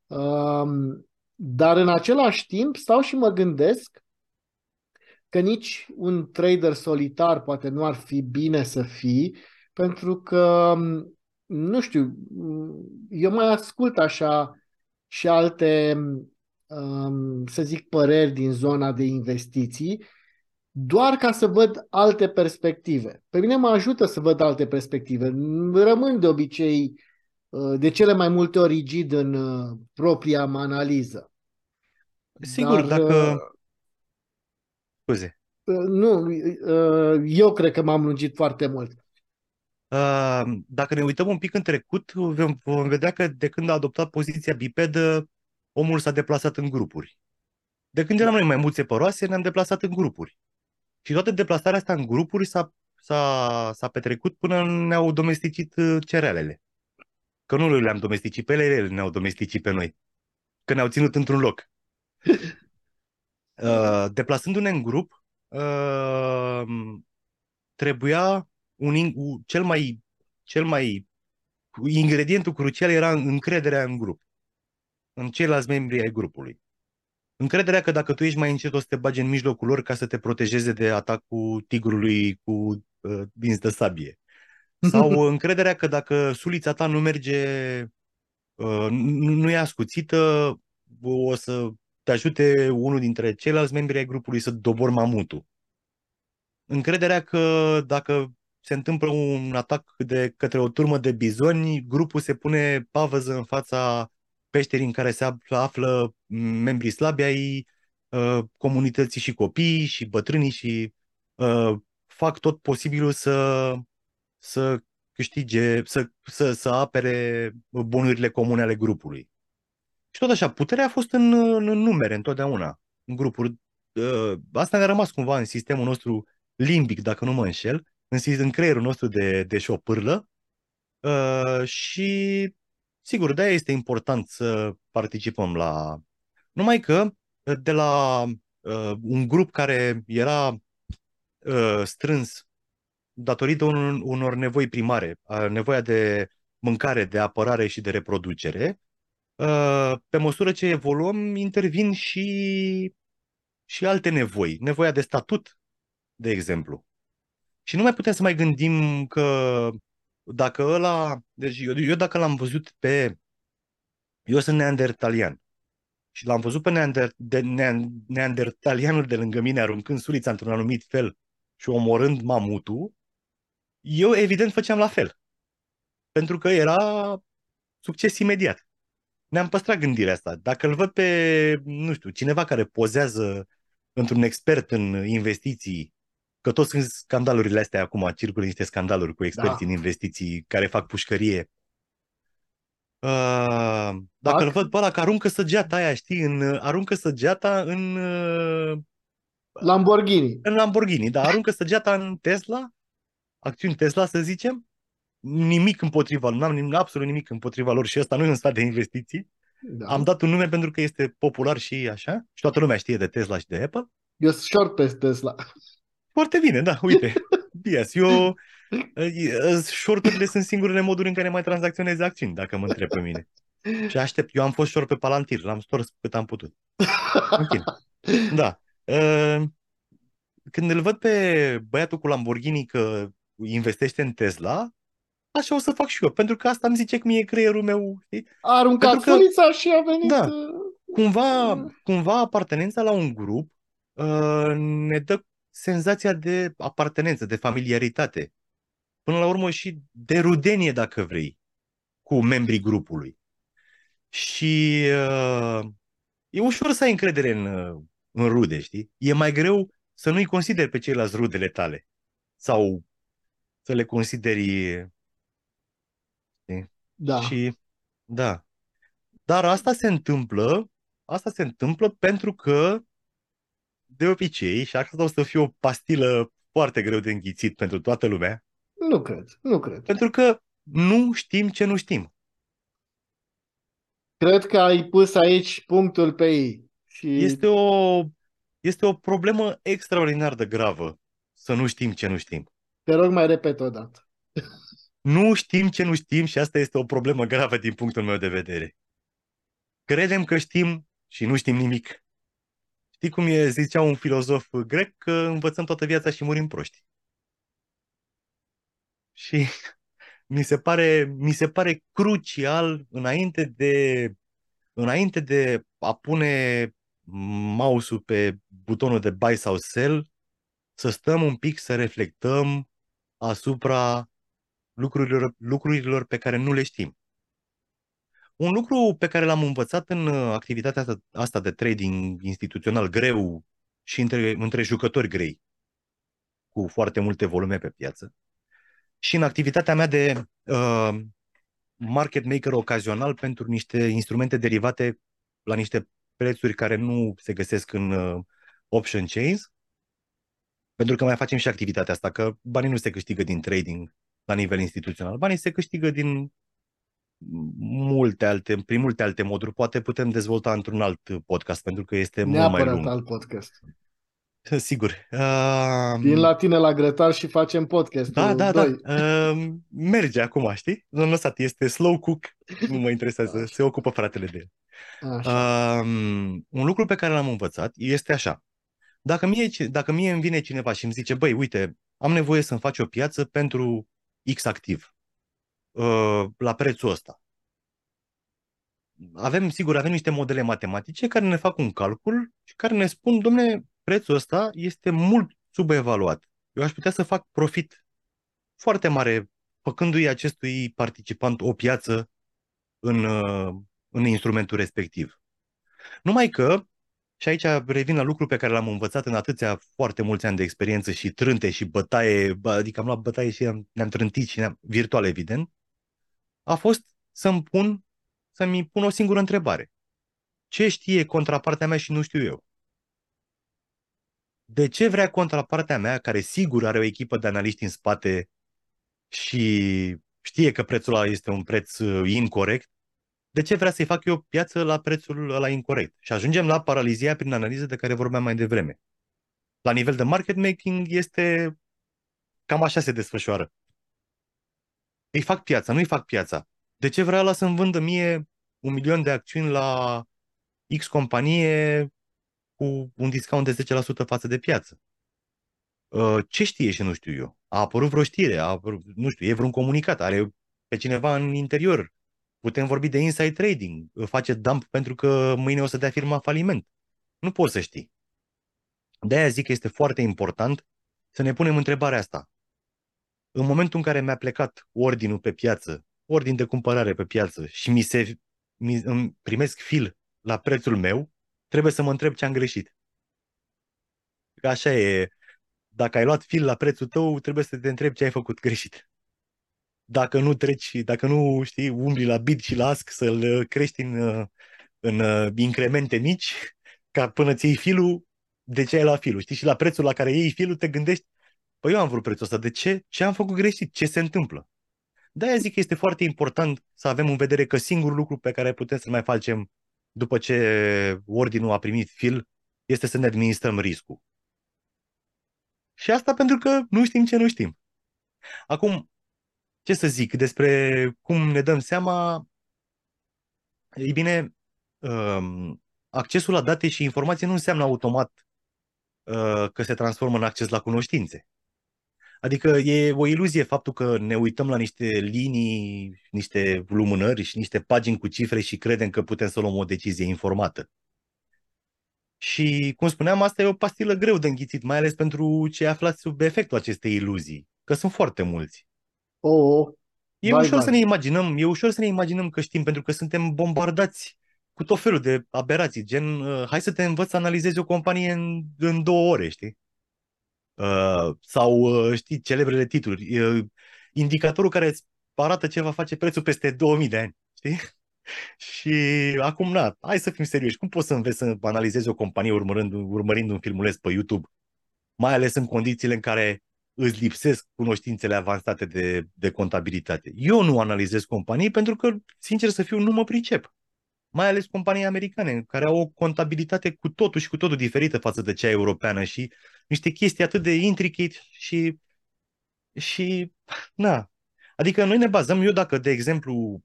Um, dar în același timp stau și mă gândesc că nici un trader solitar poate nu ar fi bine să fii, pentru că, um, nu știu, eu mai ascult așa și alte, um, să zic, păreri din zona de investiții, doar ca să văd alte perspective. Pe mine mă ajută să văd alte perspective. Rămân de obicei Uh, de cele mai multe ori rigid în uh, propria analiză. Sigur, Dar, dacă... Uh, Scuze. Nu, eu cred că m-am lungit foarte mult. Dacă ne uităm un pic în trecut, vom vedea că de când a adoptat poziția bipedă, omul s-a deplasat în grupuri. De când eram noi mai mulți păroase, ne-am deplasat în grupuri. Și toată deplasarea asta în grupuri s-a, s-a, s-a petrecut până ne-au domesticit cerealele. Că nu le-am domesticit pe ele, ele ne-au domesticit pe noi. Că ne-au ținut într-un loc. Uh, deplasându-ne în grup, uh, trebuia un, cel mai, cel mai ingredientul crucial era încrederea în grup, în ceilalți membri ai grupului. Încrederea că dacă tu ești mai încet o să te bagi în mijlocul lor ca să te protejeze de atacul tigrului cu uh, dinți de sabie. Sau încrederea că dacă sulița ta nu merge, uh, nu e ascuțită, o să te ajute unul dintre ceilalți membri ai grupului să dobor mamutul. Încrederea că dacă se întâmplă un atac de către o turmă de bizoni, grupul se pune pavăză în fața peșterii în care se află membrii slabi ai uh, comunității și copiii și bătrânii și uh, fac tot posibilul să să câștige, să, să, să apere bunurile comune ale grupului. Și tot așa, puterea a fost în, în numere întotdeauna, în grupuri. Ă, asta ne-a rămas cumva în sistemul nostru limbic, dacă nu mă înșel, în, în creierul nostru de, de șopârlă. Ă, și Sigur, de-aia este important să participăm la... Numai că de la uh, un grup care era uh, strâns datorită un, unor nevoi primare, uh, nevoia de mâncare, de apărare și de reproducere, uh, pe măsură ce evoluăm, intervin și, și alte nevoi. Nevoia de statut, de exemplu. Și nu mai putem să mai gândim că dacă ăla... Deci eu, eu dacă l-am văzut pe... Eu sunt neandertalian. Și l-am văzut pe neander, de, neandertalianul de lângă mine aruncând sulița într-un anumit fel și omorând mamutul, eu evident făceam la fel. Pentru că era succes imediat. Ne-am păstrat gândirea asta. Dacă îl văd pe, nu știu, cineva care pozează într-un expert în investiții Că toți sunt scandalurile astea acum, circulă niște scandaluri cu experți da. în investiții care fac pușcărie. Uh, dacă îl văd pe ăla că aruncă săgeata aia, știi, în, aruncă săgeata în... Uh, Lamborghini. În Lamborghini, da, aruncă săgeata în Tesla, acțiuni Tesla, să zicem, nimic împotriva, nu am absolut nimic împotriva lor și ăsta nu e un stat de investiții. Da. Am dat un nume pentru că este popular și așa, și toată lumea știe de Tesla și de Apple. Eu sunt short pe Tesla. Foarte bine, da, uite. Yes, eu... Shorturile sunt singurele moduri în care mai tranzacționez acțiuni, dacă mă întreb pe mine. Și aștept. Eu am fost short pe Palantir, l-am stors cât am putut. Ok. Da. Când îl văd pe băiatul cu Lamborghini că investește în Tesla, așa o să fac și eu, pentru că asta îmi zice că mie creierul meu... Știi? A aruncat că, și a venit... Da. Cumva, cumva apartenența la un grup uh, ne dă senzația de apartenență, de familiaritate. Până la urmă și de rudenie, dacă vrei, cu membrii grupului. Și uh, e ușor să ai încredere în, uh, în rude, știi? E mai greu să nu-i consideri pe ceilalți rudele tale. Sau să le consideri... Știi? Da. Și, da. Dar asta se întâmplă, asta se întâmplă pentru că de obicei, și asta o să fie o pastilă foarte greu de înghițit pentru toată lumea. Nu cred, nu cred. Pentru că nu știm ce nu știm. Cred că ai pus aici punctul pe ei. Și... Este, o, este o problemă extraordinar de gravă să nu știm ce nu știm. Te rog mai repet o dată. Nu știm ce nu știm și asta este o problemă gravă din punctul meu de vedere. Credem că știm și nu știm nimic. Știi cum e, zicea un filozof grec, că învățăm toată viața și murim proști. Și mi se pare, mi se pare crucial înainte de, înainte de a pune mouse-ul pe butonul de buy sau sell, să stăm un pic să reflectăm asupra lucrurilor, lucrurilor pe care nu le știm. Un lucru pe care l-am învățat în uh, activitatea asta de trading instituțional greu și între, între jucători grei, cu foarte multe volume pe piață, și în activitatea mea de uh, market maker ocazional pentru niște instrumente derivate la niște prețuri care nu se găsesc în uh, option chains, pentru că mai facem și activitatea asta, că banii nu se câștigă din trading la nivel instituțional, banii se câștigă din multe alte, prin multe alte moduri. Poate putem dezvolta într-un alt podcast, pentru că este Neapărat mult mai lung. alt podcast. Sigur. Uh, Vin la tine la grătar și facem podcast. Da, da, da. Uh, merge acum, știi? Nu lăsat, este slow cook. Nu mă interesează. Se ocupă fratele de el. Uh, un lucru pe care l-am învățat este așa. Dacă mie, dacă mie îmi vine cineva și îmi zice, băi, uite, am nevoie să-mi faci o piață pentru X activ. Uh, la prețul ăsta. Avem, sigur, avem niște modele matematice care ne fac un calcul și care ne spun, domne, prețul ăsta este mult subevaluat. Eu aș putea să fac profit foarte mare făcându-i acestui participant o piață în, uh, în instrumentul respectiv. Numai că, și aici revin la lucru pe care l-am învățat în atâția foarte mulți ani de experiență și trânte și bătaie, adică am luat bătaie și ne-am trântit și ne-am, virtual evident, a fost să-mi pun, să-mi pun o singură întrebare. Ce știe contrapartea mea și nu știu eu? De ce vrea contrapartea mea, care sigur are o echipă de analiști în spate și știe că prețul ăla este un preț uh, incorrect, de ce vrea să-i fac eu piață la prețul ăla incorrect? Și ajungem la paralizia prin analiză de care vorbeam mai devreme. La nivel de market making este cam așa se desfășoară. Îi fac piața, nu îi fac piața. De ce vrea la să-mi vândă mie un milion de acțiuni la X companie cu un discount de 10% față de piață? Uh, ce știe și nu știu eu? A apărut vreo știre, a apărut, nu știu, e vreun comunicat, are pe cineva în interior. Putem vorbi de inside trading, face dump pentru că mâine o să dea firma faliment. Nu poți să știi. De-aia zic că este foarte important să ne punem întrebarea asta. În momentul în care mi-a plecat ordinul pe piață, ordin de cumpărare pe piață și mi se mi, îmi primesc fil la prețul meu, trebuie să mă întreb ce am greșit. Așa e. Dacă ai luat fil la prețul tău, trebuie să te întrebi ce ai făcut greșit. Dacă nu treci, dacă nu știi, umbli la bid și la ask să-l crești în, în incremente mici, ca până ți iei filul, de ce ai la filul? Știi? Și la prețul la care iei filul te gândești, păi eu am vrut prețul ăsta, de ce? Ce am făcut greșit? Ce se întâmplă? De-aia zic că este foarte important să avem în vedere că singurul lucru pe care putem să-l mai facem după ce ordinul a primit fil este să ne administrăm riscul. Și asta pentru că nu știm ce nu știm. Acum, ce să zic despre cum ne dăm seama? Ei bine, um, accesul la date și informații nu înseamnă automat uh, că se transformă în acces la cunoștințe. Adică e o iluzie faptul că ne uităm la niște linii, niște lumânări și niște pagini cu cifre și credem că putem să luăm o decizie informată. Și, cum spuneam, asta e o pastilă greu de înghițit, mai ales pentru cei aflați sub efectul acestei iluzii, că sunt foarte mulți. Oh, e vai, ușor vai. să ne imaginăm, e ușor să ne imaginăm că știm, pentru că suntem bombardați cu tot felul de aberații, gen, uh, hai să te învăț să analizezi o companie în, în două ore, știi? Uh, sau, uh, știi, celebrele titluri. Uh, indicatorul care îți arată ce va face prețul peste 2000 de ani, știi? Și acum, na, hai să fim serioși. Cum poți să înveți să analizezi o companie urmărind, urmărind un filmuleț pe YouTube? Mai ales în condițiile în care îți lipsesc cunoștințele avansate de, de contabilitate. Eu nu analizez companii pentru că, sincer să fiu, nu mă pricep mai ales companii americane, care au o contabilitate cu totul și cu totul diferită față de cea europeană și niște chestii atât de intricate și, și na. Adică noi ne bazăm, eu dacă, de exemplu,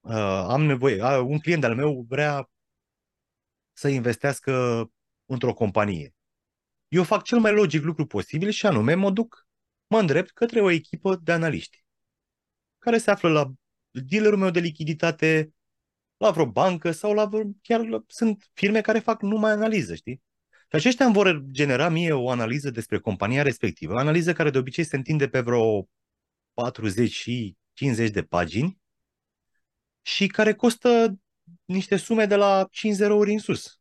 uh, am nevoie, uh, un client al meu vrea să investească într-o companie. Eu fac cel mai logic lucru posibil și anume mă duc, mă îndrept către o echipă de analiști care se află la dealerul meu de lichiditate, la vreo bancă sau la vreo, chiar la, sunt firme care fac numai analiză, știi? Și aceștia îmi vor genera mie o analiză despre compania respectivă, analiză care de obicei se întinde pe vreo 40 și 50 de pagini și care costă niște sume de la 50 ori în sus.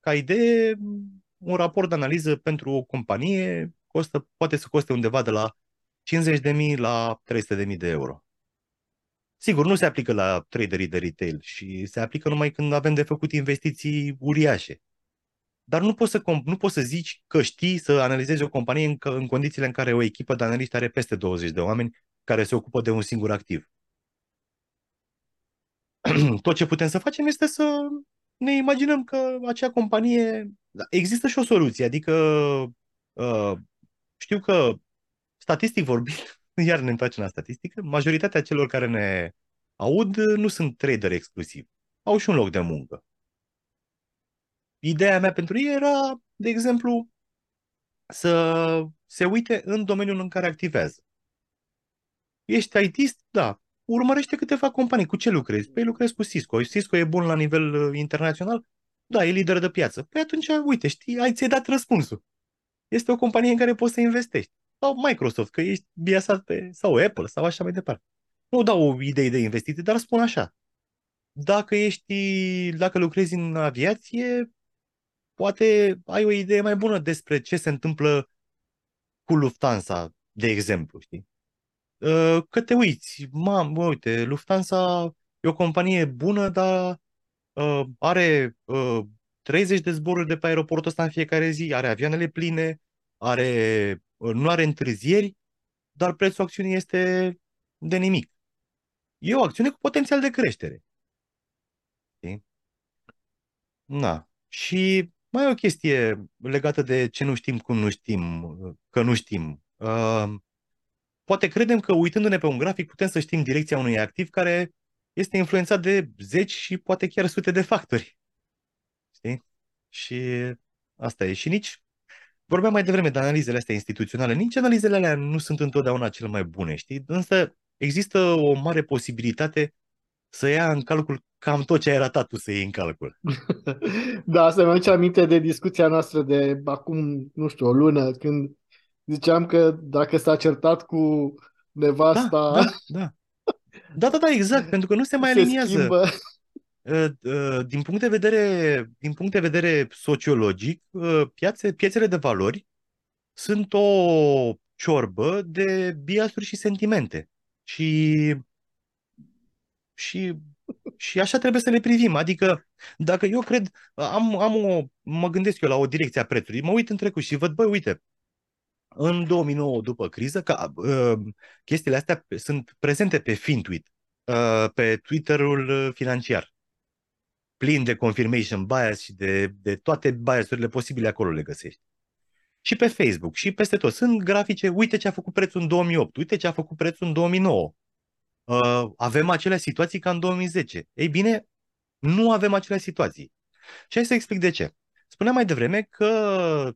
Ca idee, un raport de analiză pentru o companie costă, poate să coste undeva de la 50.000 la 300.000 de euro. Sigur, nu se aplică la traderii de retail și se aplică numai când avem de făcut investiții uriașe. Dar nu poți să, nu poți să zici că știi să analizezi o companie în, în condițiile în care o echipă de analiști are peste 20 de oameni care se ocupă de un singur activ. Tot ce putem să facem este să ne imaginăm că acea companie... Da, există și o soluție, adică uh, știu că, statistic vorbind, iar ne întoarcem la statistică, majoritatea celor care ne aud nu sunt trader exclusiv. Au și un loc de muncă. Ideea mea pentru ei era, de exemplu, să se uite în domeniul în care activează. Ești ITist? Da. Urmărește câteva companii. Cu ce lucrezi? Păi lucrez cu Cisco. Cisco e bun la nivel uh, internațional? Da, e lider de piață. Păi atunci, uite, știi, ai ți-ai dat răspunsul. Este o companie în care poți să investești sau Microsoft, că ești biasat pe, sau Apple, sau așa mai departe. Nu dau idei de investiții, dar spun așa. Dacă ești, dacă lucrezi în aviație, poate ai o idee mai bună despre ce se întâmplă cu Lufthansa, de exemplu, știi? Uh, că te uiți, mam, uite, Lufthansa e o companie bună, dar uh, are uh, 30 de zboruri de pe aeroportul ăsta în fiecare zi, are avioanele pline, are nu are întârzieri, dar prețul acțiunii este de nimic. E o acțiune cu potențial de creștere. Na. Și mai e o chestie legată de ce nu știm, cum nu știm, că nu știm. Uh, poate credem că uitându-ne pe un grafic putem să știm direcția unui activ care este influențat de zeci și poate chiar sute de factori. Știi? Și asta e. Și nici, vorbeam mai devreme de analizele astea instituționale, nici analizele alea nu sunt întotdeauna cele mai bune, știi? Însă există o mare posibilitate să ia în calcul cam tot ce ai ratat tu să iei în calcul. da, să mi aduce aminte de discuția noastră de acum, nu știu, o lună, când ziceam că dacă s-a certat cu nevasta... Da, da, da. Da, da, da, exact, pentru că nu se mai se aliniază. Schimbă. Uh, uh, din punct de vedere, din punct de vedere sociologic, uh, piațe, piețele de valori sunt o ciorbă de biasuri și sentimente. Și, și, și așa trebuie să le privim. Adică, dacă eu cred, am, am o, mă gândesc eu la o direcție a prețului, mă uit în trecut și văd, băi, uite, în 2009, după criză, că uh, chestiile astea sunt prezente pe Fintuit, uh, pe Twitterul financiar plin de confirmation bias și de, de toate biasurile posibile acolo le găsești. Și pe Facebook și peste tot. Sunt grafice, uite ce a făcut prețul în 2008, uite ce a făcut prețul în 2009. Uh, avem aceleași situații ca în 2010. Ei bine, nu avem aceleași situații. Și hai să explic de ce. Spuneam mai devreme că uh,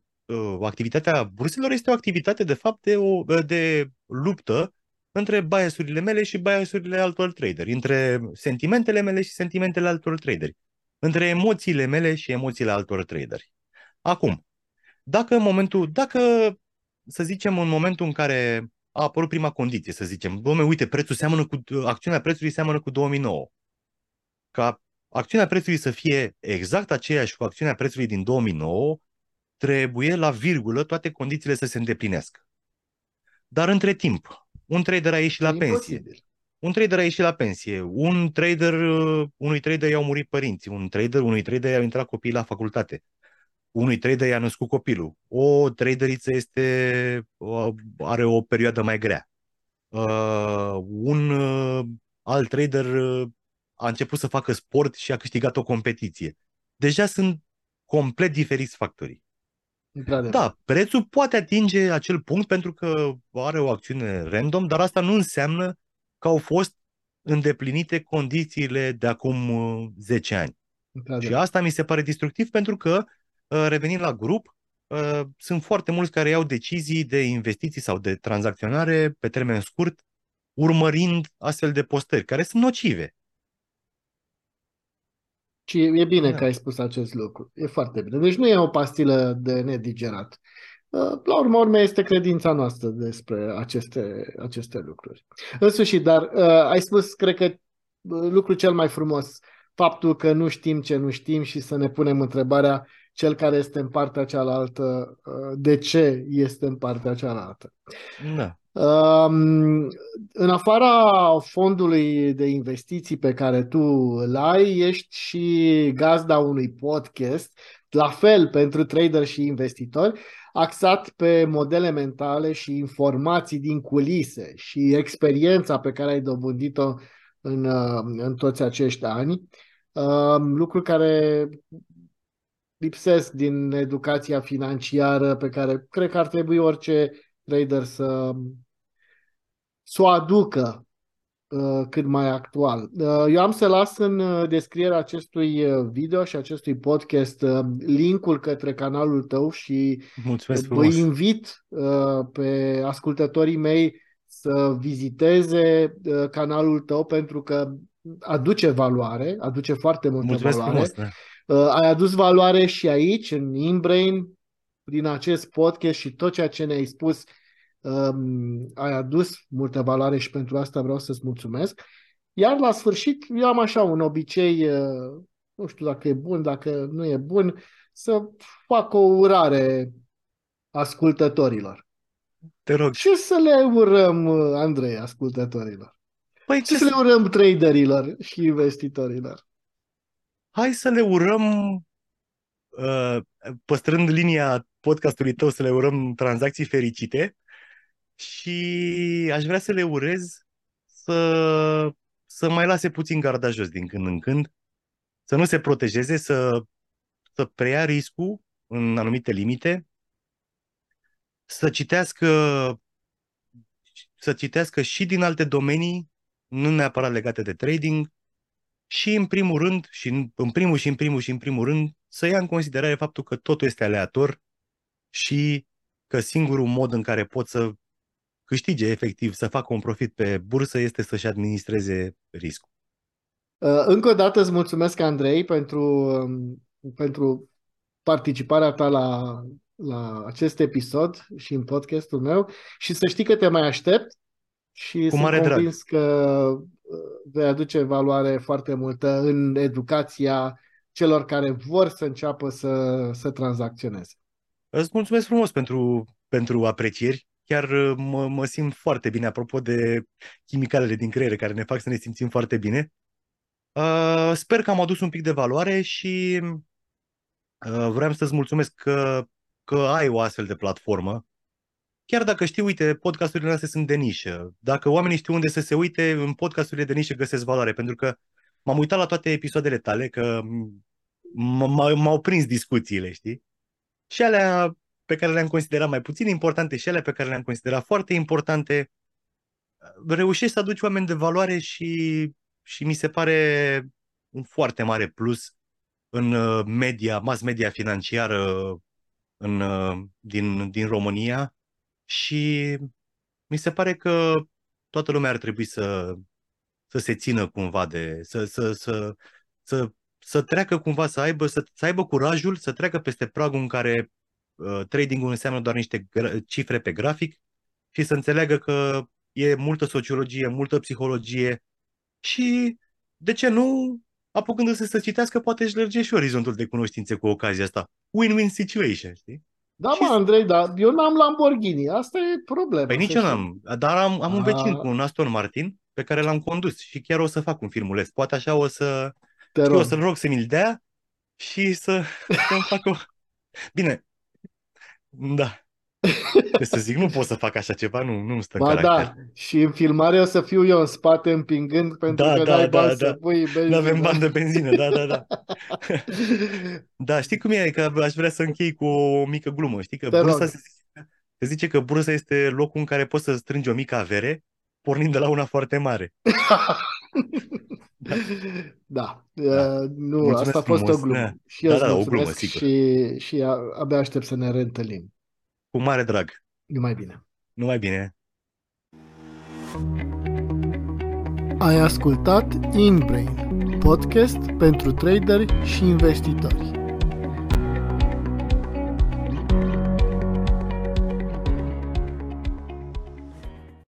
activitatea burselor este o activitate, de fapt, de, o, de luptă între biasurile mele și biasurile altor traderi, între sentimentele mele și sentimentele altor traderi între emoțiile mele și emoțiile altor traderi. Acum, dacă în momentul, dacă să zicem în momentul în care a apărut prima condiție, să zicem, domnule, uite, prețul seamănă cu, acțiunea prețului seamănă cu 2009. Ca acțiunea prețului să fie exact aceeași cu acțiunea prețului din 2009, trebuie la virgulă toate condițiile să se îndeplinească. Dar între timp, un trader a ieșit la pensie. Imposibil. Un trader a ieșit la pensie, un trader, uh, unui trader i-au murit părinții, un trader, unui trader i-au intrat copiii la facultate, unui trader i-a născut copilul, o traderiță este, are o perioadă mai grea. Uh, un uh, alt trader uh, a început să facă sport și a câștigat o competiție. Deja sunt complet diferiți factorii. Da, prețul poate atinge acel punct pentru că are o acțiune random, dar asta nu înseamnă că au fost îndeplinite condițiile de acum 10 uh, ani. Și asta mi se pare destructiv pentru că, uh, revenind la grup, uh, sunt foarte mulți care iau decizii de investiții sau de tranzacționare pe termen scurt, urmărind astfel de postări, care sunt nocive. Și e bine da. că ai spus acest lucru. E foarte bine. Deci nu e o pastilă de nedigerat. Uh, la urmă urme este credința noastră despre aceste, aceste lucruri. În sfârșit, dar uh, ai spus, cred că uh, lucrul cel mai frumos, faptul că nu știm ce nu știm și să ne punem întrebarea cel care este în partea cealaltă, uh, de ce este în partea cealaltă. Da. Um, în afara fondului de investiții pe care tu îl ai, ești și gazda unui podcast, la fel pentru trader și investitori, axat pe modele mentale și informații din culise și experiența pe care ai dobândit-o în, uh, în toți acești ani, um, lucruri care lipsesc din educația financiară pe care cred că ar trebui orice trader să, să o aducă Uh, cât mai actual. Uh, eu am să las în uh, descrierea acestui video și acestui podcast linkul către canalul tău și Mulțumesc vă invit pe ascultătorii mei să viziteze canalul tău pentru că aduce valoare, aduce foarte multă Mulțumesc valoare. Frumos, da. Ai adus valoare și aici, în InBrain, prin acest podcast și tot ceea ce ne-ai spus um, ai adus multă valoare și pentru asta vreau să-ți mulțumesc. Iar la sfârșit, eu am așa un obicei, uh, nu știu dacă e bun, dacă nu e bun, să fac o urare ascultătorilor. Te rog. Ce să le urăm, uh, Andrei, ascultătorilor? Păi ce, ce să le urăm traderilor și investitorilor? Hai să le urăm, uh, păstrând linia podcastului tău, să le urăm tranzacții fericite, și aș vrea să le urez să, să mai lase puțin garda jos din când în când, să nu se protejeze, să să preia riscul în anumite limite, să citească să citească și din alte domenii, nu neapărat legate de trading, și în primul rând, și în, în primul și în primul și în primul rând, să ia în considerare faptul că totul este aleator și că singurul mod în care pot să câștige efectiv, să facă un profit pe bursă este să-și administreze riscul. Uh, încă o dată îți mulțumesc, Andrei, pentru, um, pentru participarea ta la, la acest episod și în podcastul meu și să știi că te mai aștept și Cu sunt convins drag. că uh, vei aduce valoare foarte multă în educația celor care vor să înceapă să, să tranzacționeze. Îți mulțumesc frumos pentru, pentru aprecieri. Chiar uh, mă, mă simt foarte bine apropo de chimicalele din creier care ne fac să ne simțim foarte bine. Uh, sper că am adus un pic de valoare și uh, vreau să-ți mulțumesc că, că ai o astfel de platformă. Chiar dacă știi, uite, podcasturile noastre sunt de nișă. Dacă oamenii știu unde să se uite, în podcasturile de nișă găsesc valoare, pentru că m-am uitat la toate episoadele tale, că m-au prins discuțiile, știi? Și alea pe care le-am considerat mai puțin importante și alea pe care le-am considerat foarte importante, reușești să aduci oameni de valoare și și mi se pare un foarte mare plus în uh, media, mass media financiară în, uh, din, din România și mi se pare că toată lumea ar trebui să, să se țină cumva de, să, să, să, să, să treacă cumva, să aibă, să, să aibă curajul să treacă peste pragul în care uh, tradingul înseamnă doar niște cifre pe grafic și să înțeleagă că e multă sociologie, multă psihologie, și, de ce nu, apucându-se să citească, poate își lărge și orizontul de cunoștințe cu ocazia asta. Win-win situation, știi? Da, și... mă, Andrei, dar eu n-am Lamborghini, asta e problema. Păi nici eu n-am, dar am, am un vecin cu un Aston Martin pe care l-am condus și chiar o să fac un filmuleț. Poate așa o să, Te știu, o să-l rog să mi-l dea și să, să-mi fac o... Bine, da, ce să zic, nu pot să fac așa ceva, nu, nu stă ba caracter. da, și în filmare o să fiu eu în spate împingând pentru da, că da, n-ai da, bani da. să pui benzină. Nu avem bani de benzină, da, da, da. da, știi cum e? Că aș vrea să închei cu o mică glumă, știi? Că Te bursa se, se zice că bursa este locul în care poți să strângi o mică avere pornind de la una foarte mare. da. da. da. Uh, nu, mulțumesc asta a fost frumos. o glumă. Da. Și eu da, da, o glumă, sigur. Și, și abia aștept să ne reîntâlnim. Cu mare drag. Numai bine. Numai bine. Ai ascultat InBrain, podcast pentru traderi și investitori.